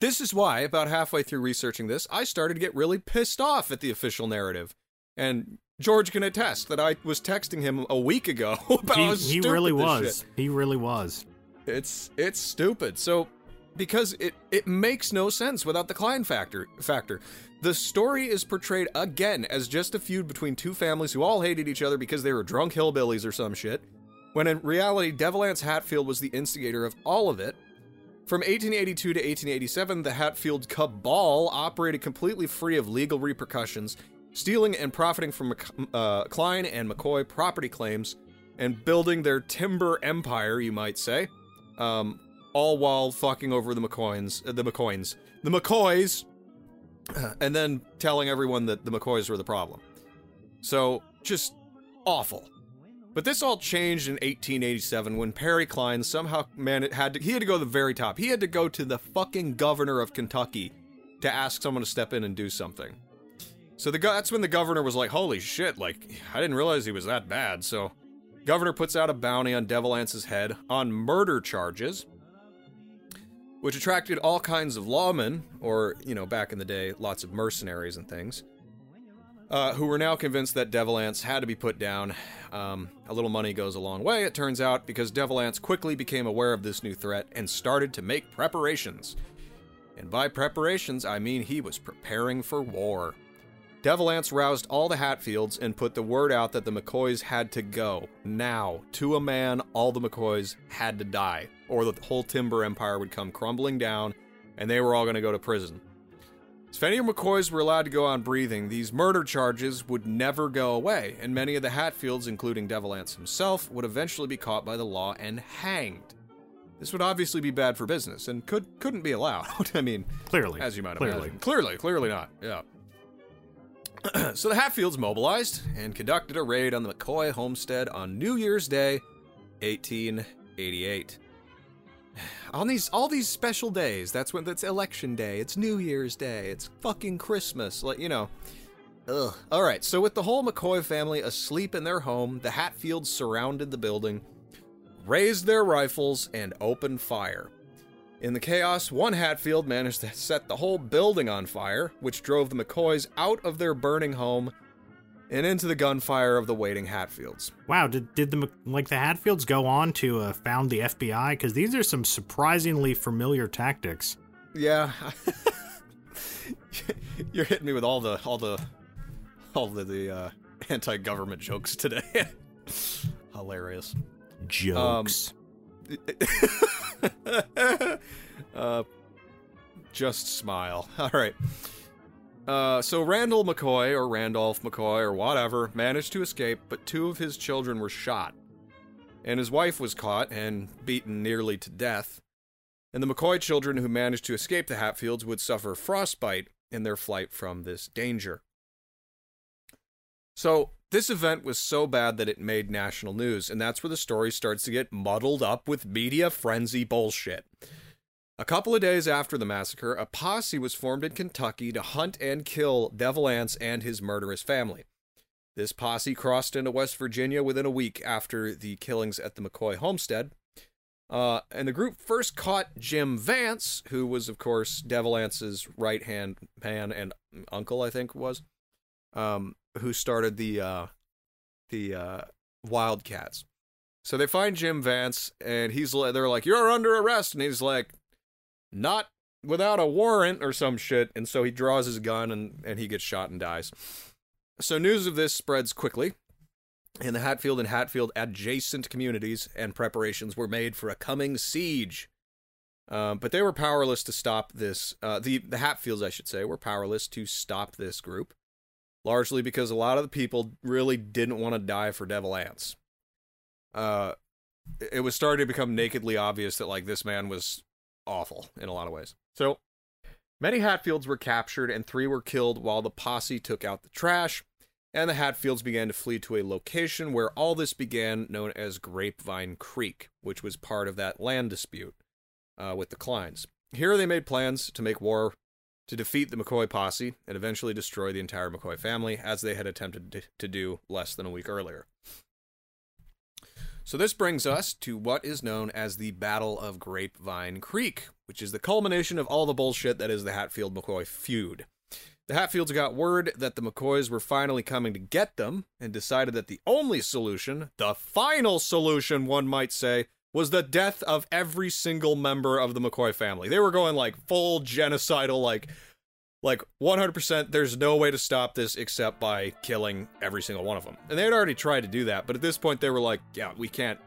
This is why, about halfway through researching this, I started to get really pissed off at the official narrative. And George can attest that I was texting him a week ago about he how he stupid really this was. shit. He really was. It's it's stupid. So because it it makes no sense without the Cline factor factor. The story is portrayed again as just a feud between two families who all hated each other because they were drunk hillbillies or some shit. When in reality, Devil Anse Hatfield was the instigator of all of it. From 1882 to 1887, the Hatfield cabal operated completely free of legal repercussions, stealing and profiting from uh, Cline and McCoy property claims, and building their timber empire, you might say. Um, all while fucking over the McCoyns, uh, the McCoyns, the McCoys, and then telling everyone that the McCoys were the problem. So, just awful. But this all changed in 1887 when Perry Cline somehow man had to, he had to go to the very top. He had to go to the fucking governor of Kentucky to ask someone to step in and do something. So the that's when the governor was like, "Holy shit! Like I didn't realize he was that bad." So, governor puts out a bounty on Devil Anse's head on murder charges, which attracted all kinds of lawmen, or you know, back in the day, lots of mercenaries and things uh, who were now convinced that Devil Anse had to be put down. Um, a little money goes a long way, it turns out, because Devil Anse quickly became aware of this new threat and started to make preparations. And by preparations, I mean he was preparing for war. Devil Anse roused all the Hatfields and put the word out that the McCoys had to go. Now, to a man, all the McCoys had to die, or the whole timber empire would come crumbling down, and they were all going to go to prison. If any of McCoys were allowed to go on breathing, these murder charges would never go away, and many of the Hatfields, including Devil Anse himself, would eventually be caught by the law and hanged. This would obviously be bad for business and could couldn't be allowed. I mean, Clearly. as you might Clearly. imagine. Clearly, clearly not. Yeah. so the Hatfields mobilized and conducted a raid on the McCoy homestead on New Year's Day, 1888. On these all these special days, that's when that's election day, it's New Year's Day, it's fucking Christmas, like you know. Ugh. All right, so with the whole McCoy family asleep in their home, the Hatfields surrounded the building, raised their rifles, and opened fire. In the chaos, one Hatfield managed to set the whole building on fire, which drove the McCoys out of their burning home and into the gunfire of the waiting Hatfields. Wow, did did the like the Hatfields go on to uh, found the FBI? Because these are some surprisingly familiar tactics. Yeah. You're hitting me with all the all the all the, the uh, anti-government jokes today. Hilarious. Jokes. uh, just smile. All right. Uh, so Randall McCoy or Randolph McCoy or whatever managed to escape, but two of his children were shot, and his wife was caught and beaten nearly to death. and the McCoy children who managed to escape the Hatfields would suffer frostbite in their flight from this danger. So, this event was so bad that it made national news, and that's where the story starts to get muddled up with media frenzy bullshit. A couple of days after the massacre, a posse was formed in Kentucky to hunt and kill Devil Anse and his murderous family. This posse crossed into West Virginia within a week after the killings at the McCoy homestead. Uh, and the group first caught Jim Vance, who was, of course, Devil Anse's right hand man and uncle, I think was, um, who started the uh, the uh, Wildcats. So they find Jim Vance, and he's they're like, "You're under arrest," and he's like, "Not without a warrant or some shit." And so he draws his gun, and and he gets shot and dies. So news of this spreads quickly in the Hatfield and Hatfield adjacent communities, and preparations were made for a coming siege. Um, but they were powerless to stop this. Uh, the the Hatfields, I should say, were powerless to stop this group, largely because a lot of the people really didn't want to die for Devil Anse. Uh, it was starting to become nakedly obvious that like this man was awful in a lot of ways. So many Hatfields were captured, and three were killed while the posse took out the trash and the Hatfields began to flee to a location where all this began, known as Grapevine Creek, which was part of that land dispute uh, with the Clines. Here they made plans to make war to defeat the McCoy posse and eventually destroy the entire McCoy family, as they had attempted to do less than a week earlier. So, this brings us to what is known as the Battle of Grapevine Creek, which is the culmination of all the bullshit that is the Hatfield McCoy feud. The Hatfields got word that the McCoys were finally coming to get them and decided that the only solution, the final solution, one might say, was the death of every single member of the McCoy family. They were going like full genocidal, like, like 100%. There's no way to stop this except by killing every single one of them. And they had already tried to do that, but at this point they were like, yeah, we can't.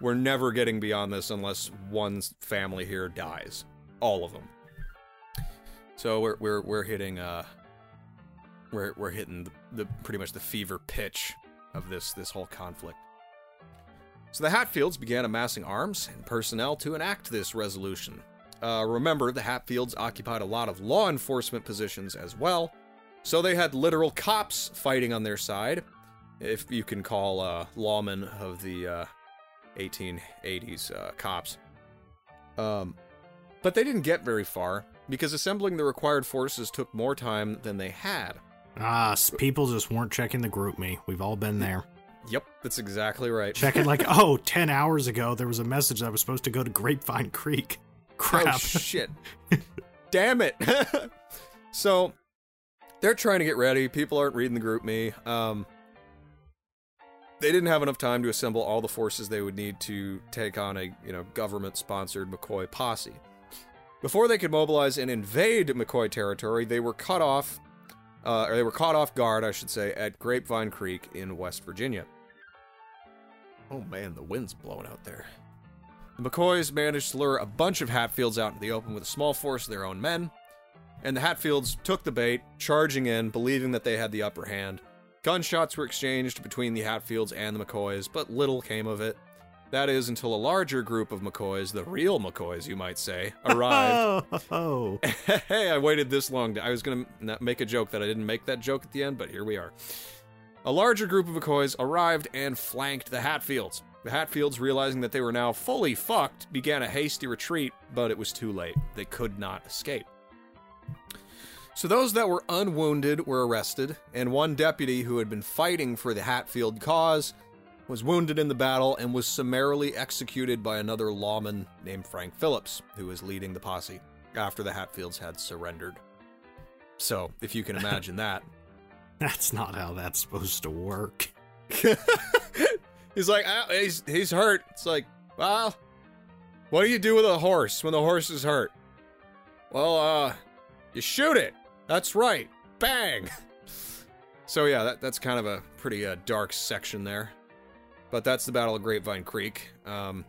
We're never getting beyond this unless one family here dies. All of them. So we're we're we're hitting uh we're we're hitting the, the pretty much the fever pitch of this this whole conflict. So the Hatfields began amassing arms and personnel to enact this resolution. Uh, remember, the Hatfields occupied a lot of law enforcement positions as well, so they had literal cops fighting on their side, if you can call uh, lawmen of the uh, 1880s uh, cops. Um, but they didn't get very far because assembling the required forces took more time than they had. Ah, people just weren't checking the GroupMe. We've all been there. Yep, that's exactly right. Checking like, oh, 10 hours ago there was a message that was supposed to go to Grapevine Creek. Crap. Oh, shit. Damn it. so they're trying to get ready. People aren't reading the GroupMe. Um, they didn't have enough time to assemble all the forces they would need to take on a, you know, government-sponsored McCoy posse. Before they could mobilize and invade McCoy territory, they were cut off, uh, or they were caught off guard, I should say, at Grapevine Creek in West Virginia. Oh man, the wind's blowing out there. The McCoys managed to lure a bunch of Hatfields out into the open with a small force of their own men, and the Hatfields took the bait, charging in, believing that they had the upper hand. Gunshots were exchanged between the Hatfields and the McCoys, but little came of it. That is until a larger group of McCoys, the real McCoys, you might say, arrived. Oh, hey, I waited this long. To, I was going to make a joke that I didn't make that joke at the end, but here we are. A larger group of McCoys arrived and flanked the Hatfields. The Hatfields, realizing that they were now fully fucked, began a hasty retreat, but it was too late. They could not escape. So those that were unwounded were arrested, and one deputy who had been fighting for the Hatfield cause was wounded in the battle and was summarily executed by another lawman named Frank Phillips, who was leading the posse after the Hatfields had surrendered. So, if you can imagine that. That's not how that's supposed to work. he's like, ah, he's, he's hurt. It's like, well, what do you do with a horse when the horse is hurt? Well, uh, you shoot it. That's right. Bang. So yeah, that, that's kind of a pretty uh, dark section there. But that's the Battle of Grapevine Creek. Um,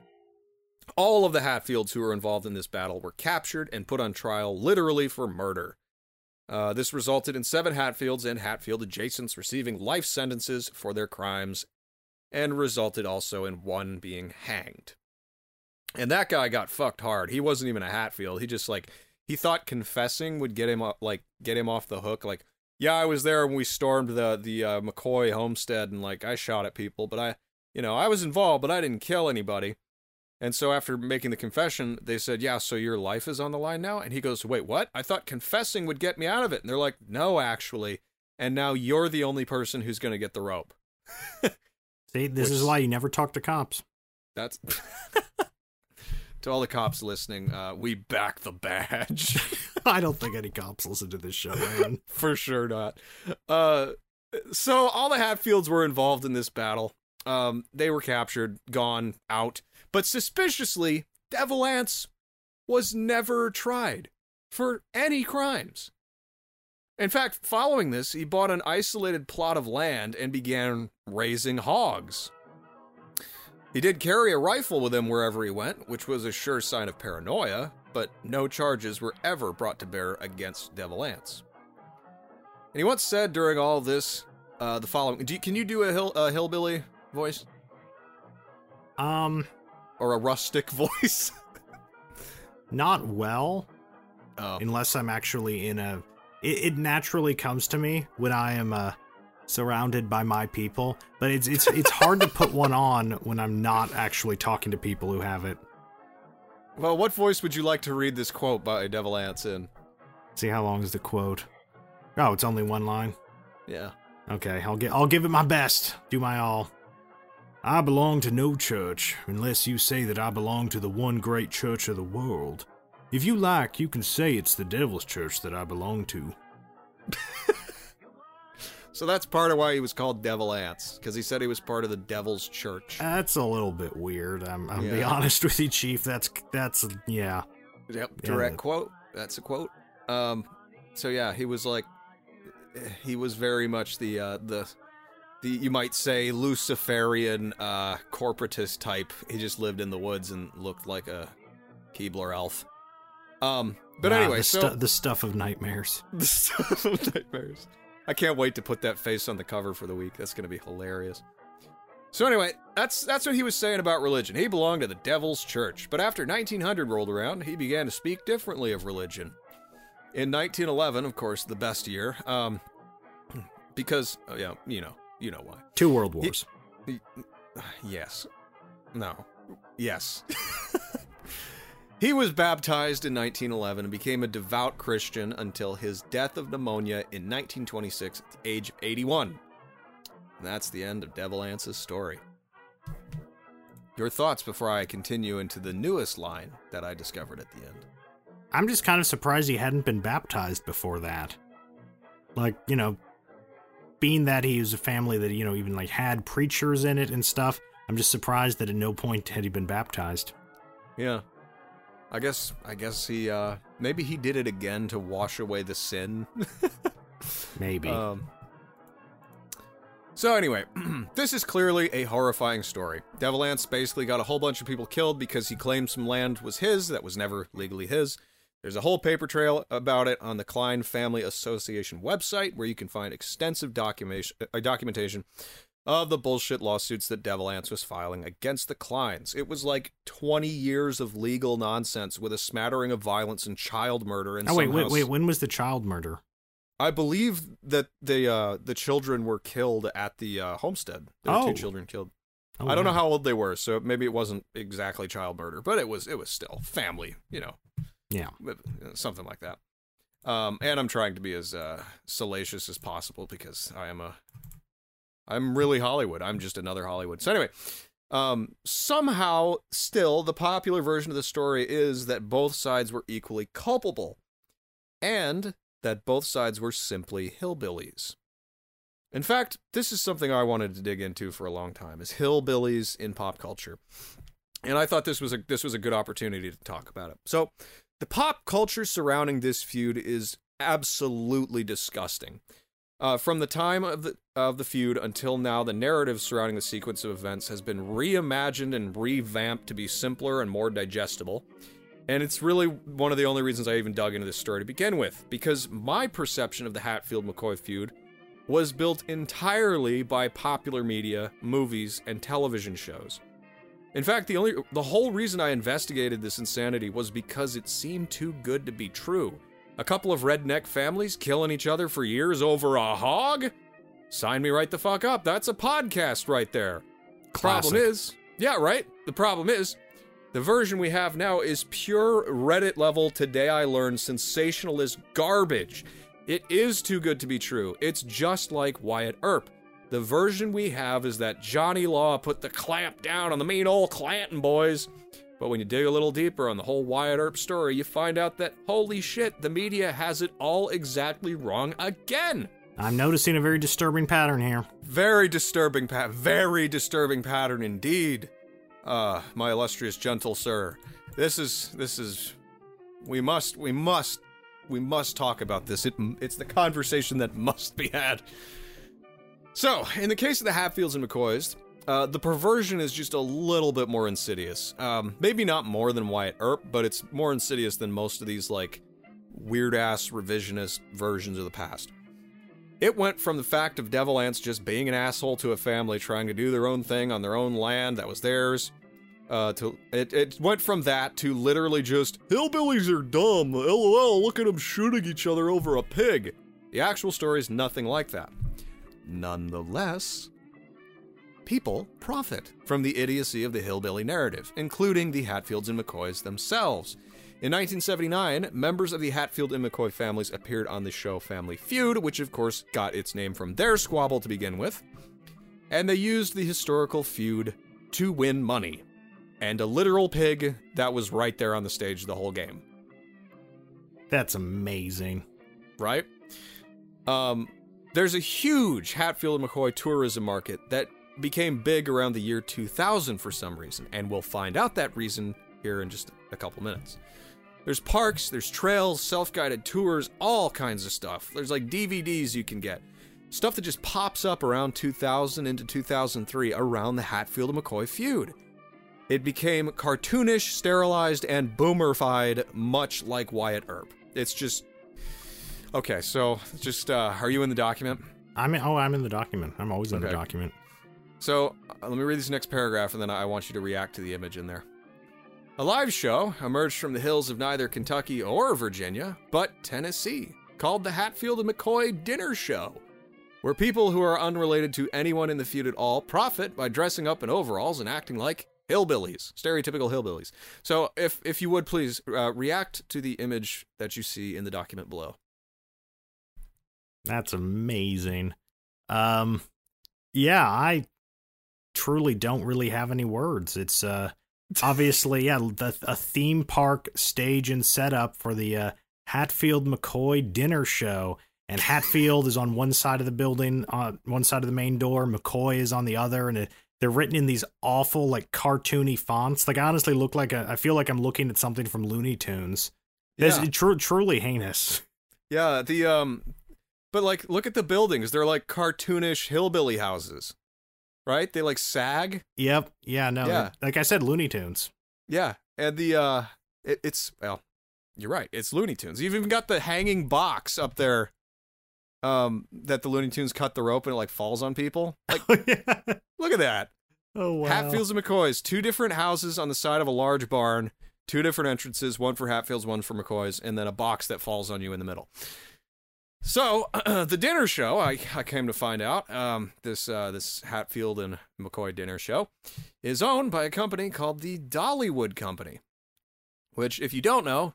all of the Hatfields who were involved in this battle were captured and put on trial literally for murder. Uh, this resulted in seven Hatfields and Hatfield adjacents receiving life sentences for their crimes, and resulted also in one being hanged. And that guy got fucked hard. He wasn't even a Hatfield. He just like he thought confessing would get him like get him off the hook. Like, yeah, I was there when we stormed the the uh, McCoy homestead and like I shot at people, but I, you know, I was involved, but I didn't kill anybody. And so after making the confession, they said, "Yeah, so your life is on the line now." And he goes, "Wait, what? I thought confessing would get me out of it." And they're like, "No, actually." And now you're the only person who's going to get the rope. See, this Which- is why you never talk to cops. That's to all the cops listening. Uh, we back the badge. I don't think any cops listen to this show, man. For sure not. Uh, so all the Hatfields were involved in this battle. Um, they were captured, gone, out. But suspiciously, Devil Anse was never tried for any crimes. In fact, following this, he bought an isolated plot of land and began raising hogs. He did carry a rifle with him wherever he went, which was a sure sign of paranoia, but no charges were ever brought to bear against Devil Anse. And he once said during all this uh, the following: you, Can you do a, hill, a hillbilly voice Um, or a rustic voice? not well, oh, unless I'm actually in a. It, it naturally comes to me when I am uh, surrounded by my people, but it's it's it's hard to put one on when I'm not actually talking to people who have it. well, what voice would you like to read this quote by Devil Anse in? See how long is the quote? Oh, it's only one line. Yeah. Okay, I'll get I'll give it my best. Do my all. I belong to no church unless you say that I belong to the one great church of the world. If you like, you can say it's the devil's church that I belong to. So that's part of why he was called Devil Anse, because he said he was part of the Devil's Church. That's a little bit weird. I'm I'm be honest with you, Chief. That's that's yeah. Yep, Yeah. direct quote. That's a quote. Um, so yeah, he was like, he was very much the uh, the the you might say Luciferian uh, corporatist type. He just lived in the woods and looked like a Keebler elf. Um, but Ah, anyway, the, so stu- the stuff of nightmares. the stuff of nightmares. I can't wait to put that face on the cover for the week. That's going to be hilarious. So anyway, that's that's what he was saying about religion. He belonged to the Devil's Church, but after 1900 rolled around, he began to speak differently of religion. In 1911, of course, the best year, um, because oh yeah, you know, you know why. Two world wars. Yes. No. Yes. he was baptized in 1911 and became a devout Christian until his death of pneumonia in 1926 at the age of 81. And that's the end of Devil Anse's story. Your thoughts before I continue into the newest line that I discovered at the end. I'm just kind of surprised he hadn't been baptized before that. Like, you know, being that he was a family that, you know, even like had preachers in it and stuff, I'm just surprised that at no point had he been baptized. Yeah. I guess I guess he uh maybe he did it again to wash away the sin. Maybe. Um, so anyway, this is clearly a horrifying story. Devil Anse basically got a whole bunch of people killed because he claimed some land was his that was never legally his. There's a whole paper trail about it on the Cline Family Association website where you can find extensive documentation, uh, documentation of the bullshit lawsuits that Devil Anse was filing against the Clines. It was like 20 years of legal nonsense with a smattering of violence and child murder and oh, wait, wait, wait. When was the child murder? I believe that the uh, the children were killed at the uh, homestead. There were Oh. two children killed. Oh, I don't know how old they were, so maybe it wasn't exactly child murder, but it was it was still family, you know, Yeah. something like that. Um, and I'm trying to be as uh, salacious as possible because I am a I'm really Hollywood. I'm just another Hollywood. So anyway, um, somehow still the popular version of the story is that both sides were equally culpable, and that both sides were simply hillbillies. In fact, this is something I wanted to dig into for a long time: is hillbillies in pop culture, and I thought this was a this was a good opportunity to talk about it. So, the pop culture surrounding this feud is absolutely disgusting. Uh, from the time of the of the feud until now, the narrative surrounding the sequence of events has been reimagined and revamped to be simpler and more digestible. And it's really one of the only reasons I even dug into this story to begin with, because my perception of the Hatfield McCoy feud was built entirely by popular media, movies, and television shows. In fact, the only the whole reason I investigated this insanity was because it seemed too good to be true. A couple of redneck families killing each other for years over a hog? Sign me right the fuck up. That's a podcast right there. Problem is, yeah, right? The problem is, the version we have now is pure Reddit level today I learned sensationalist garbage. It is too good to be true. It's just like Wyatt Earp. The version we have is that Johnny Law put the clamp down on the mean old Clanton boys. But when you dig a little deeper on the whole Wyatt Earp story, you find out that holy shit, the media has it all exactly wrong again. I'm noticing a very disturbing pattern here. Very disturbing pat very disturbing pattern indeed. Uh, my illustrious gentle sir. This is this is we must we must we must talk about this. It it's the conversation that must be had. So, in the case of the Hatfields and McCoys, uh, the perversion is just a little bit more insidious. Um, maybe not more than Wyatt Earp, but it's more insidious than most of these like weird ass revisionist versions of the past. It went from the fact of Devil Anse just being an asshole to a family trying to do their own thing on their own land that was theirs. Uh, to it, it went from that to literally just hillbillies are dumb. LOL, look at them shooting each other over a pig. The actual story is nothing like that. Nonetheless, people profit from the idiocy of the hillbilly narrative, including the Hatfields and McCoys themselves. In 1979, members of the Hatfield and McCoy families appeared on the show Family Feud, which of course got its name from their squabble to begin with. And they used the historical feud to win money. And a literal pig that was right there on the stage the whole game, That's amazing. right? Um, there's a huge Hatfield and McCoy tourism market that became big around the year 2000 for some reason, and we'll find out that reason here in just a couple minutes. There's parks, there's trails, self guided tours, all kinds of stuff. There's like DVDs you can get. Stuff that just pops up around 2000 into 2003 around the Hatfield and McCoy feud. It became cartoonish, sterilized, and boomerfied, much like Wyatt Earp. It's just. Okay, so just, uh, are you in the document? I'm in, oh, I'm in the document. I'm always in the document. So, uh, let me read this next paragraph and then I want you to react to the image in there. A live show emerged from the hills of neither Kentucky or Virginia, but Tennessee, called the Hatfield and McCoy Dinner Show, where people who are unrelated to anyone in the feud at all profit by dressing up in overalls and acting like hillbillies, stereotypical hillbillies. So, if if you would please uh, react to the image that you see in the document below. That's amazing. Um, yeah, I truly don't really have any words. It's uh, obviously yeah, the, a theme park stage and setup for the uh, Hatfield McCoy dinner show. And Hatfield is on one side of the building, on one side of the main door. McCoy is on the other, and it, they're written in these awful, like cartoony fonts. Like, I honestly look like a, I feel like I'm looking at something from Looney Tunes. This Yeah. tru- truly heinous. Yeah, the um but like look at the buildings. They're like cartoonish hillbilly houses. Right? They like sag. Yep. Yeah. No. Yeah. Like I said, Looney Tunes. Yeah. And the uh it, it's well, you're right. It's Looney Tunes. You've even got the hanging box up there um that the Looney Tunes cut the rope and it like falls on people. Like yeah. look at that. Oh wow. Hatfields and McCoys, two different houses on the side of a large barn, two different entrances, one for Hatfields, one for McCoys, and then a box that falls on you in the middle. So the dinner show, I, I came to find out, um, this uh, this Hatfield and McCoy dinner show, is owned by a company called the Dollywood Company, which, if you don't know,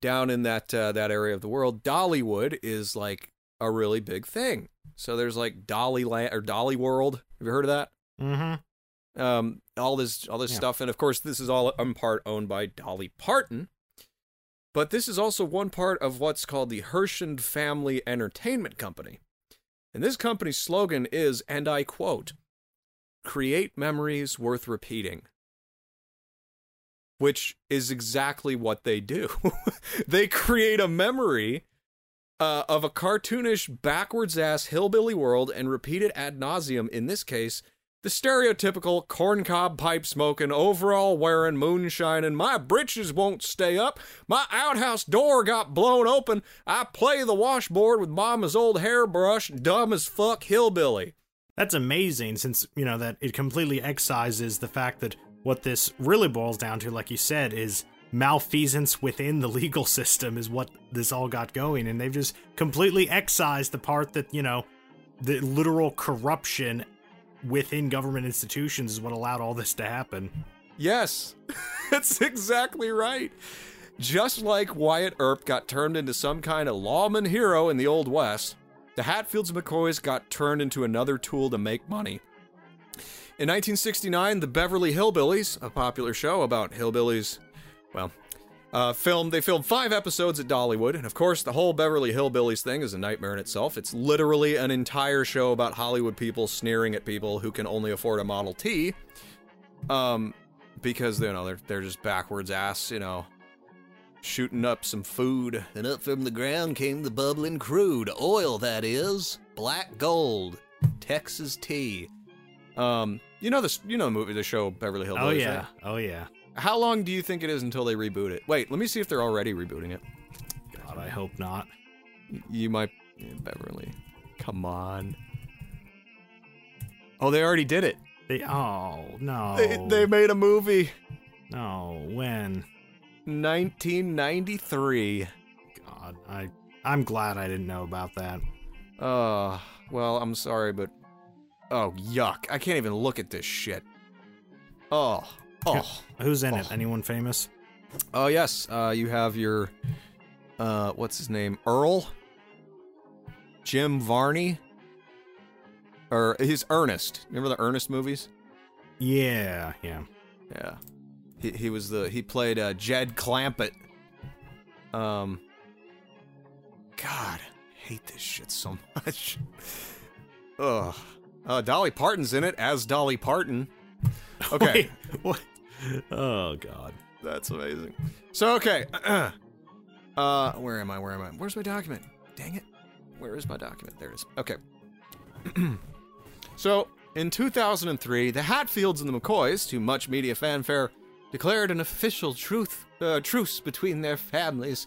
down in that uh, that area of the world, Dollywood is like a really big thing. So there's like Dollyland or Dolly World. Have you heard of that? Mm-hmm. um, all this all this Yeah. stuff, and of course, this is all in part owned by Dolly Parton. But this is also one part of what's called the Herschend Family Entertainment Company. And this company's slogan is, and I quote, create memories worth repeating. Which is exactly what they do. they create a memory uh, of a cartoonish, backwards ass hillbilly world and repeat it ad nauseum, in this case, the stereotypical corncob pipe smoking, overall wearing, moonshine, and my britches won't stay up. My outhouse door got blown open. I play the washboard with mama's old hairbrush, dumb as fuck hillbilly. That's amazing, since you know that it completely excises the fact that what this really boils down to, like you said, is malfeasance within the legal system is what this all got going, and they've just completely excised the part that you know, the literal corruption within government institutions is what allowed all this to happen. Yes, that's exactly right. Just like Wyatt Earp got turned into some kind of lawman hero in the Old West, the Hatfields McCoys got turned into another tool to make money. In 1969, the Beverly Hillbillies, a popular show about hillbillies, well, uh, filmed. They filmed five episodes at Dollywood, and of course, the whole Beverly Hillbillies thing is a nightmare in itself. It's literally an entire show about Hollywood people sneering at people who can only afford a Model T, um, because you know they're they're just backwards ass, you know, shooting up some food. And up from the ground came the bubbling crude, oil that is, black gold, Texas tea. Um, you know this, you know the movie, the show Beverly Hillbillies. Oh yeah, right? oh yeah. How long do you think it is until they reboot it? Wait, let me see if they're already rebooting it. God, I hope not. You might, yeah, Beverly. Come on. Oh, they already did it. They, oh no, They, they made a movie. no. When? 1993. God, I I'm glad I didn't know about that. Uh, well, I'm sorry, but oh, yuck! I can't even look at this shit. Oh, oh, Who's in it? Anyone famous? oh, yes. Uh, you have your, uh, what's his name? Earl, Jim Varney, or his Ernest. Remember the Ernest movies? Yeah, yeah. Yeah. He he was the he played uh, Jed Clampett. Um. God, I hate this shit so much. Ugh. Uh, Dolly Parton's in it as Dolly Parton. Okay, Wait, what? Oh God. that's amazing. So okay, uh, where am I? Where am I? Where's my document? Dang it! Where is my document? There it is. Okay. so in 2003, the Hatfields and the McCoys, to much media fanfare, declared an official truth uh, truce between their families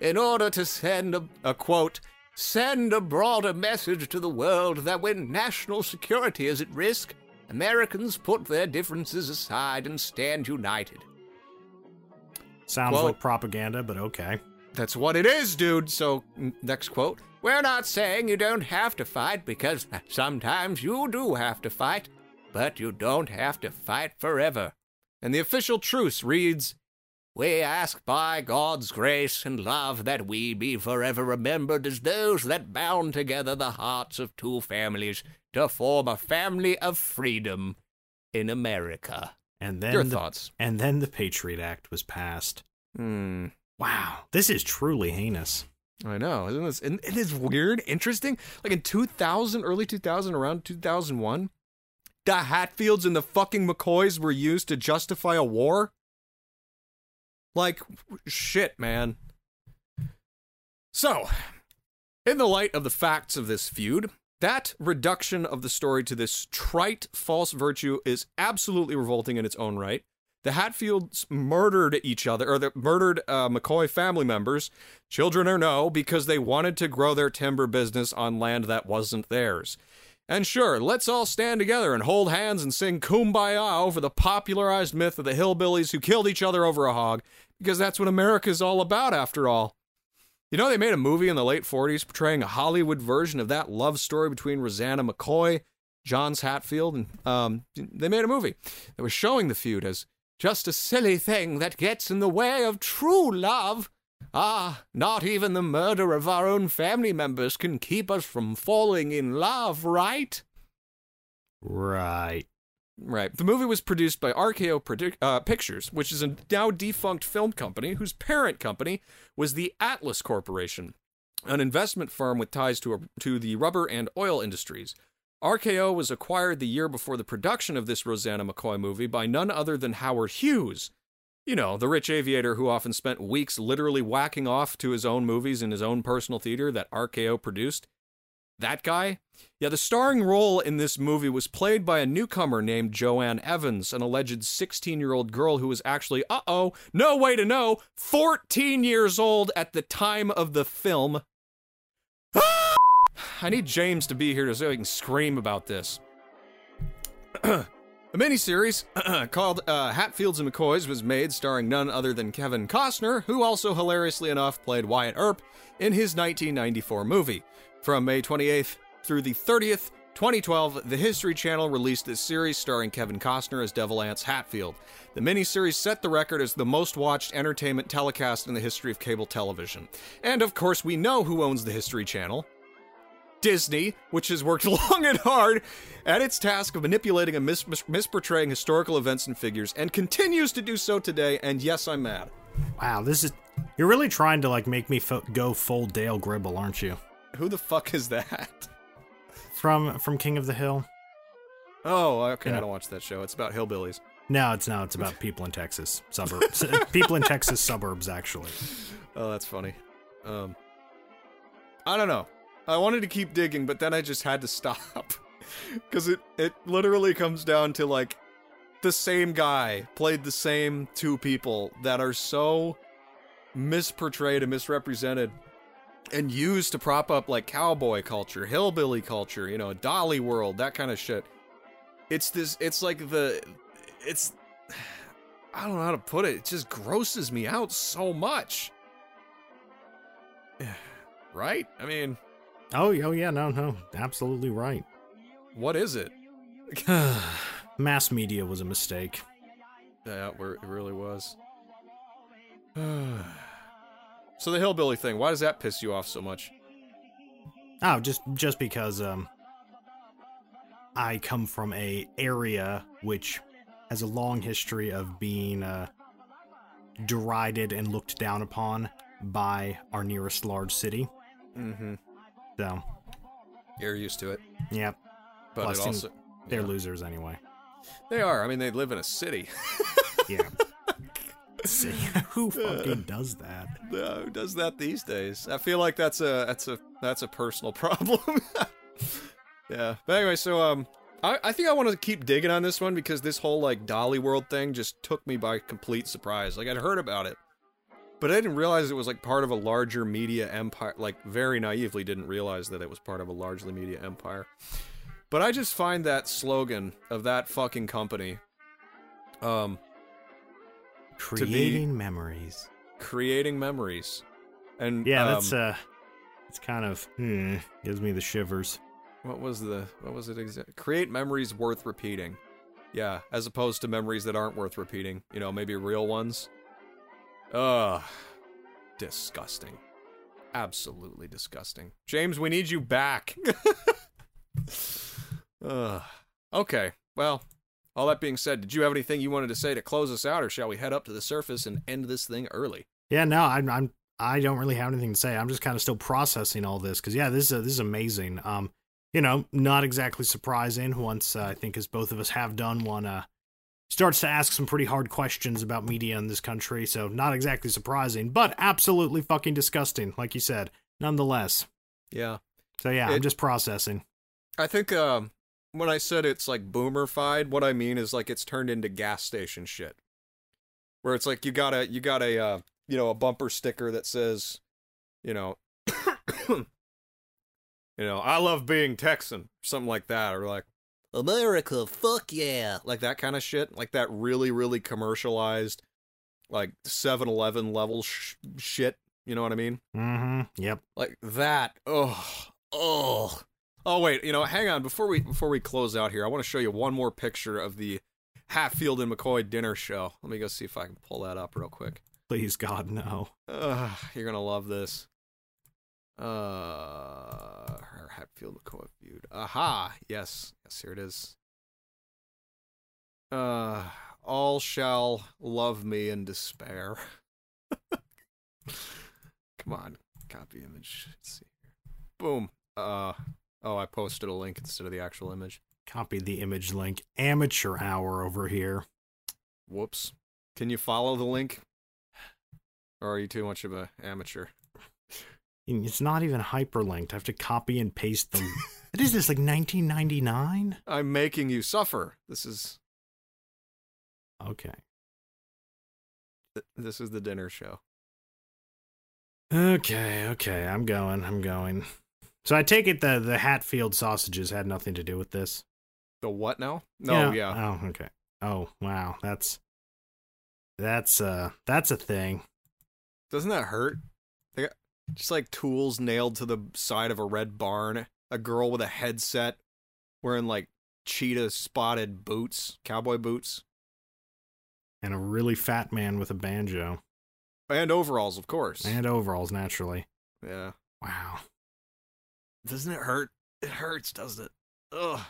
in order to send a, a quote send a broader message to the world that when national security is at risk, Americans put their differences aside and stand united. Sounds Well- like propaganda, but okay. That's what it is, dude. So, next quote. We're not saying you don't have to fight because sometimes you do have to fight, but you don't have to fight forever. And the official truce reads We ask by God's grace and love that we be forever remembered as those that bound together the hearts of two families to form a family of freedom in America. And then Your the, thoughts? and then the Patriot Act was passed. Hmm. Wow, this is truly heinous. I know, isn't this? And it is weird, interesting. Like in 2000, early 2000, around 2001, the Hatfields and the fucking McCoys were used to justify a war. Like, shit, man. So, in the light of the facts of this feud, that reduction of the story to this trite false virtue is absolutely revolting in its own right. The Hatfields murdered each other, or the murdered uh, McCoy family members, children or no, because they wanted to grow their timber business on land that wasn't theirs. And sure, let's all stand together and hold hands and sing Kumbaya over the popularized myth of the hillbillies who killed each other over a hog, because that's what America's all about, after all. You know, they made a movie in the late 40s portraying a Hollywood version of that love story between Roseanna McCoy, Johnse Hatfield, and um, they made a movie that was showing the feud as just a silly thing that gets in the way of true love. Ah, not even the murder of our own family members can keep us from falling in love, right? Right. Right. The movie was produced by RKO uh, Pictures, which is a now defunct film company whose parent company was the Atlas Corporation, an investment firm with ties to, a, to the rubber and oil industries. RKO was acquired the year before the production of this Roseanna McCoy movie by none other than Howard Hughes. You know, the rich aviator who often spent weeks literally whacking off to his own movies in his own personal theater that RKO produced. That guy? Yeah, the starring role in this movie was played by a newcomer named Joanne Evans, an alleged 16 year old girl who was actually, uh oh, no way to know, 14 years old at the time of the film. I need James to be here so he can scream about this. A miniseries called uh, Hatfields and McCoys was made starring none other than Kevin Costner, who also hilariously enough played Wyatt Earp in his 1994 movie. From May 28th through the 30th, 2012, the History Channel released this series starring Kevin Costner as Devil Anse Hatfield. The miniseries set the record as the most watched entertainment telecast in the history of cable television. And of course, we know who owns the History Channel. Disney, which has worked long and hard at its task of manipulating and mis- mis- misportraying historical events and figures, and continues to do so today. And yes, I'm mad. Wow, this is. You're really trying to like make me fo- go full Dale Gribble, aren't you? Who the fuck is that? From from King of the Hill. Oh, okay. Yeah. I don't watch that show. It's about hillbillies. No, it's no. It's about people in Texas suburbs. people in Texas suburbs, actually. Oh, that's funny. Um, I don't know. I wanted to keep digging, but then I just had to stop because it it literally comes down to like the same guy played the same two people that are so misportrayed and misrepresented and used to prop up like cowboy culture, hillbilly culture, you know, Dolly World, that kind of shit. It's this. It's like the. It's. I don't know how to put it. It just grosses me out so much. Right? I mean, Oh, oh yeah, no, no, absolutely right. what is it? Mass media was a mistake. Yeah, it it really was. So the hillbilly thing, why does that piss you off so much? Oh, just just because um I come from a area which has a long history of being uh derided and looked down upon by our nearest large city. Mm-hmm. So, You're used to it, yeah, but Plus, also they're yeah. losers anyway. they are. I mean, they live in a city. Yeah. See, who fucking does that? Who does that these days? I feel like that's a that's a that's a personal problem. yeah. But anyway, so um, I I think I want to keep digging on this one because this whole like Dolly World thing just took me by complete surprise. Like I'd heard about it, but I didn't realize it was like part of a larger media empire. Like very naively didn't realize that it was part of a largely media empire. But I just find that slogan of that fucking company, um, be- Creating memories. creating memories, and Yeah, um, that's uh it's kind of hmm, gives me the shivers. What was the what was it exactly? Create memories worth repeating. Yeah, as opposed to memories that aren't worth repeating. You know, maybe real ones. Ugh. Disgusting. Absolutely disgusting. James, we need you back. Ugh. Okay. Well, all that being said, did you have anything you wanted to say to close us out, or shall we head up to the surface and end this thing early? Yeah, no, I'm I'm I don't really have anything to say. I'm just kind of still processing all this because yeah, this is this is amazing. Um, you know, not exactly surprising. Once uh, I think as both of us have done, one uh starts to ask some pretty hard questions about media in this country. So not exactly surprising, but absolutely fucking disgusting, like you said. Nonetheless. Yeah. So yeah, I'm just processing. I think um, when I said it's like boomerfied, what I mean is like it's turned into gas station shit. Where it's like you got a you got a uh, you know a bumper sticker that says, you know, you know I love being Texan, something like that, or like America, fuck yeah. like that kind of shit, like that really really commercialized, like 7-Eleven level sh- shit. You know what I mean? Mm-hmm. Yep. like that. Oh, oh, oh. Wait, you know, hang on. Before we before we close out here, I want to show you one more picture of the Hatfield and McCoy dinner show. Let me go see if I can pull that up real quick. Please God, no. Ugh, you're gonna love this. Uh, Hatfield McCoy feud. Aha! Yes, yes, here it is. Uh, all shall love me in despair. Come on, copy image. Let's see here. Boom. Uh, oh, I posted a link instead of the actual image. Copy the image link. Amateur hour over here. Whoops. Can you follow the link? Or are you too much of an amateur? It's not even hyperlinked. I have to copy and paste them. what is this, like 1999? I'm making you suffer. This is Okay. this is the dinner show. Okay, okay. I'm going. I'm going. So I take it the the Hatfield sausages had nothing to do with this. The what now? No, know- yeah. Oh, okay. Oh, wow. That's that's uh that's a thing. Doesn't that hurt? They got just like tools nailed to the side of a red barn. A girl with a headset wearing like cheetah spotted boots, cowboy boots, And a really fat man with a banjo and overalls, of course. and overalls, naturally. Yeah. Wow. Doesn't it hurt? It hurts, doesn't it? Ugh.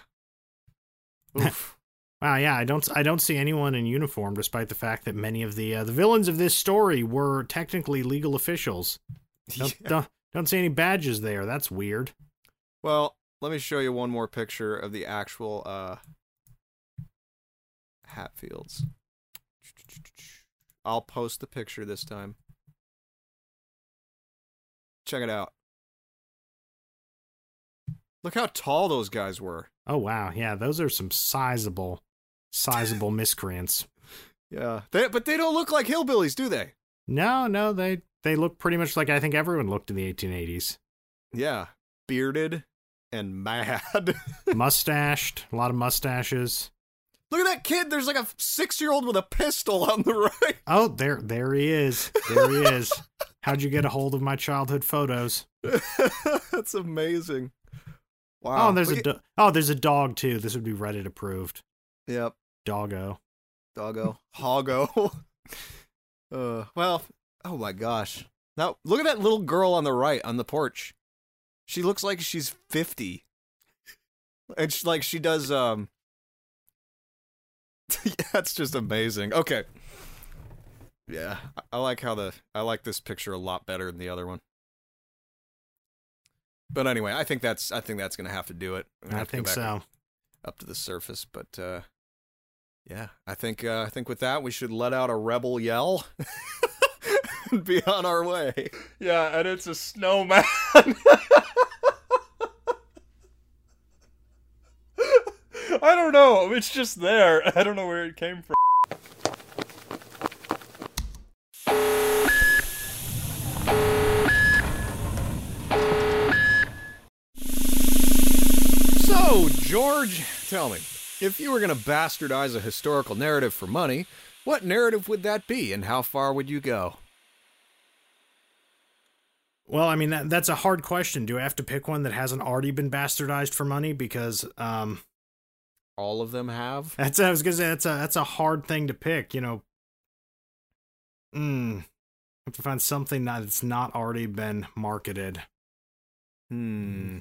Oof. Wow, yeah, I don't I don't see anyone in uniform despite the fact that many of the uh, the villains of this story were technically legal officials. Don't, Yeah. don't don't see any badges there. That's weird. Well, let me show you one more picture of the actual uh Hatfields. I'll post the picture this time. Check it out. Look how tall those guys were. Oh wow, yeah, those are some sizable sizable miscreants. Yeah. They, but they don't look like hillbillies, do they? No, no, they they look pretty much like I think everyone looked in the 1880s. Yeah. Bearded and mad. Mustached, a lot of mustaches. Look at that kid. There's like a six year old with a pistol on the right. Oh, there there he is. There he is. How'd you get a hold of my childhood photos? That's amazing. Wow. oh, there's Look a at- do- oh, there's a dog too. This would be Reddit approved. Yep. Doggo. Doggo. Hoggo. uh, well, oh my gosh. Now, look at that little girl on the right on the porch. She looks like she's 50. And she, like she does um That's just amazing. Okay. Yeah, I like how the I like this picture a lot better than the other one. But anyway, I think that's I think that's going to have to do it. I'm gonna I have to go think so. up to the surface. But uh, yeah, I think uh, I think with that we should let out a rebel yell and be on our way. Yeah, and it's a snowman. I don't know. It's just there. I don't know where it came from. So George, tell me, if you were going to bastardize a historical narrative for money, what narrative would that be, and how far would you go? Well, I mean that that's a hard question. Do I have to pick one that hasn't already been bastardized for money? Because um, All of them have. that's I was gonna say that's a that's a hard thing to pick. You know, hmm, have to find something that's not already been marketed. Hmm.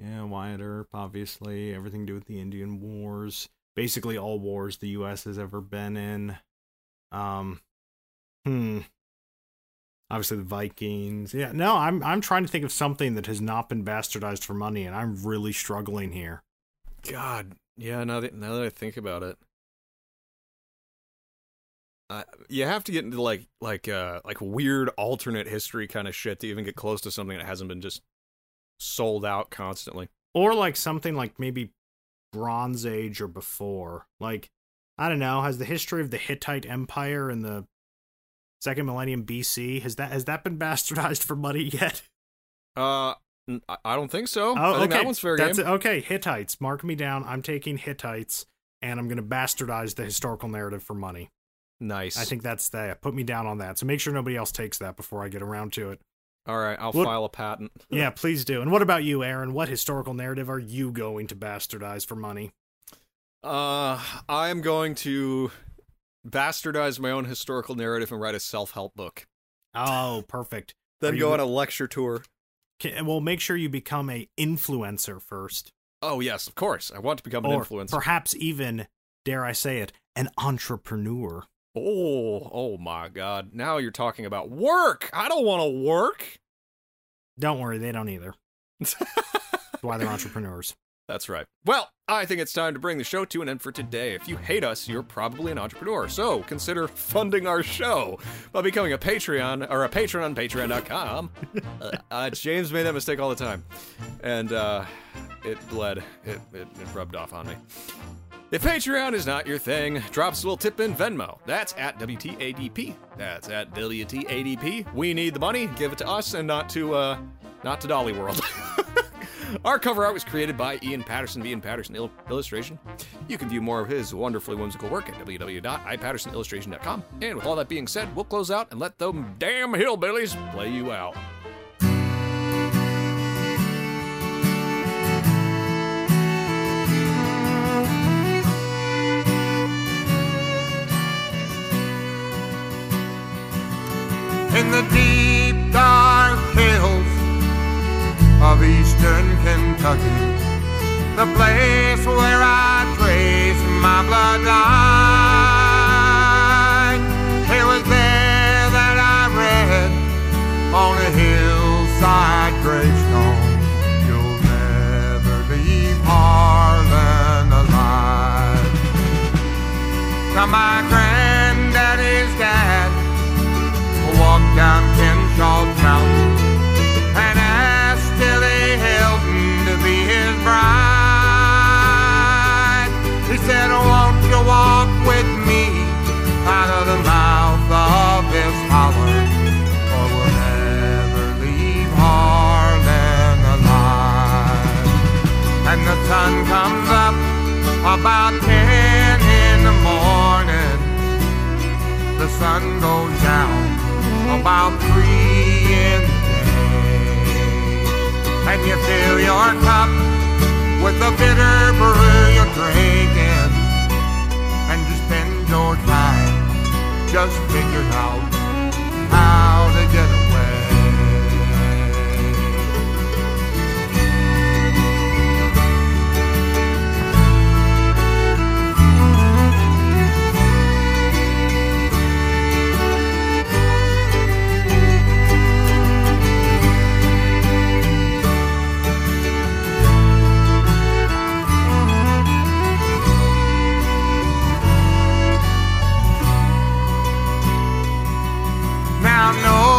Yeah, Wyatt Earp, obviously everything to do with the Indian Wars. Basically, all wars the U.S. has ever been in. Um, hmm. Obviously, the Vikings. Yeah, no, I'm I'm trying to think of something that has not been bastardized for money, and I'm really struggling here. God, yeah. Now that now that I think about it, uh, you have to get into like like uh like weird alternate history kind of shit to even get close to something that hasn't been just sold out constantly. Or like something like maybe Bronze Age or before. Like, I don't know, has the history of the Hittite Empire in the second millennium BC has that has that been bastardized for money yet? Uh, I don't think so. Oh, I think okay. that one's fair That's game. it. Okay, Hittites. Mark me down. I'm taking Hittites, and I'm going to bastardize the historical narrative for money. Nice. I think that's that. Put me down on that. So make sure nobody else takes that before I get around to it. All right, I'll What- file a patent. Yeah, please do. And what about you, Aaron? What historical narrative are you going to bastardize for money? Uh, I'm going to bastardize my own historical narrative and write a self-help book. Oh, perfect. Then Are go go- on a lecture tour. Can, well, make sure you become a influencer first, Oh yes, of course. I want to become an influencer. perhaps even, dare I say it, an entrepreneur. Oh, oh my God! Now you're talking about work. I don't want to work. Don't worry, they don't either. That's why they're entrepreneurs. That's right. Well, I think it's time to bring the show to an end for today. If you hate us, you're probably an entrepreneur. So consider funding our show by becoming a Patreon or a patron on patreon.com. uh, uh, James made that mistake all the time. And uh, it bled. It, it, it rubbed off on me. If Patreon is not your thing, drop us a little tip in Venmo. That's at WTADP. That's at WTADP. We need the money. Give it to us and not to uh not to Dolly World. Our cover art was created by Ian Patterson Ian Patterson Il- Illustration. You can view more of his wonderfully whimsical work at www.ipattersonillustration.com. And with all that being said, we'll close out and let them damn hillbillies play you out. In the deep dark hills of eastern Kentucky, the place where I trace my bloodline. It was there that I read on a hillside gravestone, you'll never leave Harlan alive. Now my sun goes down about three in the day. And you fill your cup with the bitter brew you're drinking. And you spend your time just figuring out Now nobody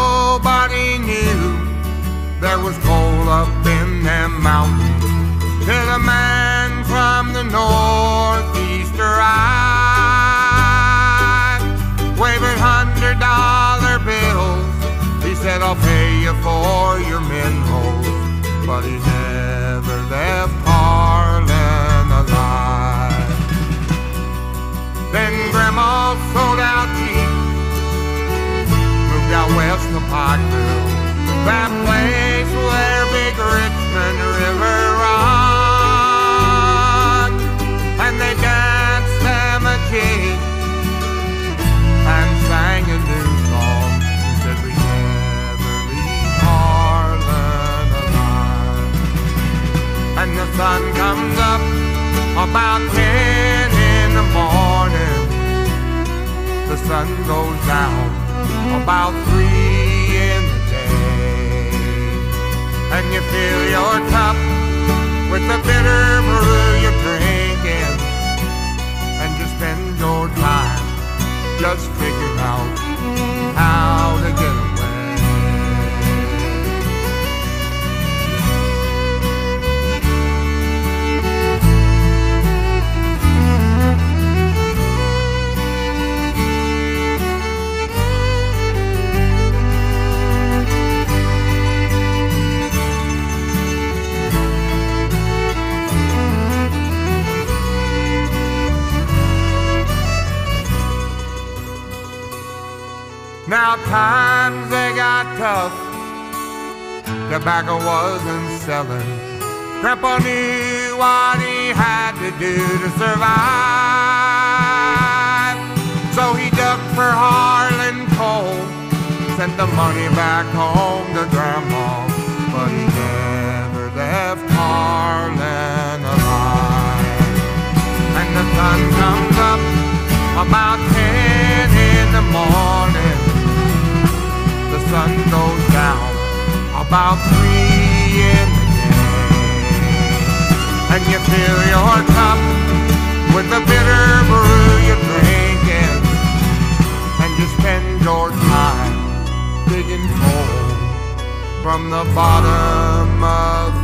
about ten in the morning the sun goes down about three in the day. And you fill your cup with the bitter brew you're drinking. And you spend your time just figuring Now times they got tough, tobacco wasn't selling. Grandpa knew what he had to do to survive. So he dug for Harlan coal, sent the money back home to Grandma, but he never left Harlan alive. And the sun comes up about ten in the morning. Sun goes down about three in the day. And you fill your cup with the bitter brew you're drinking. And you spend your time digging coal from the bottom of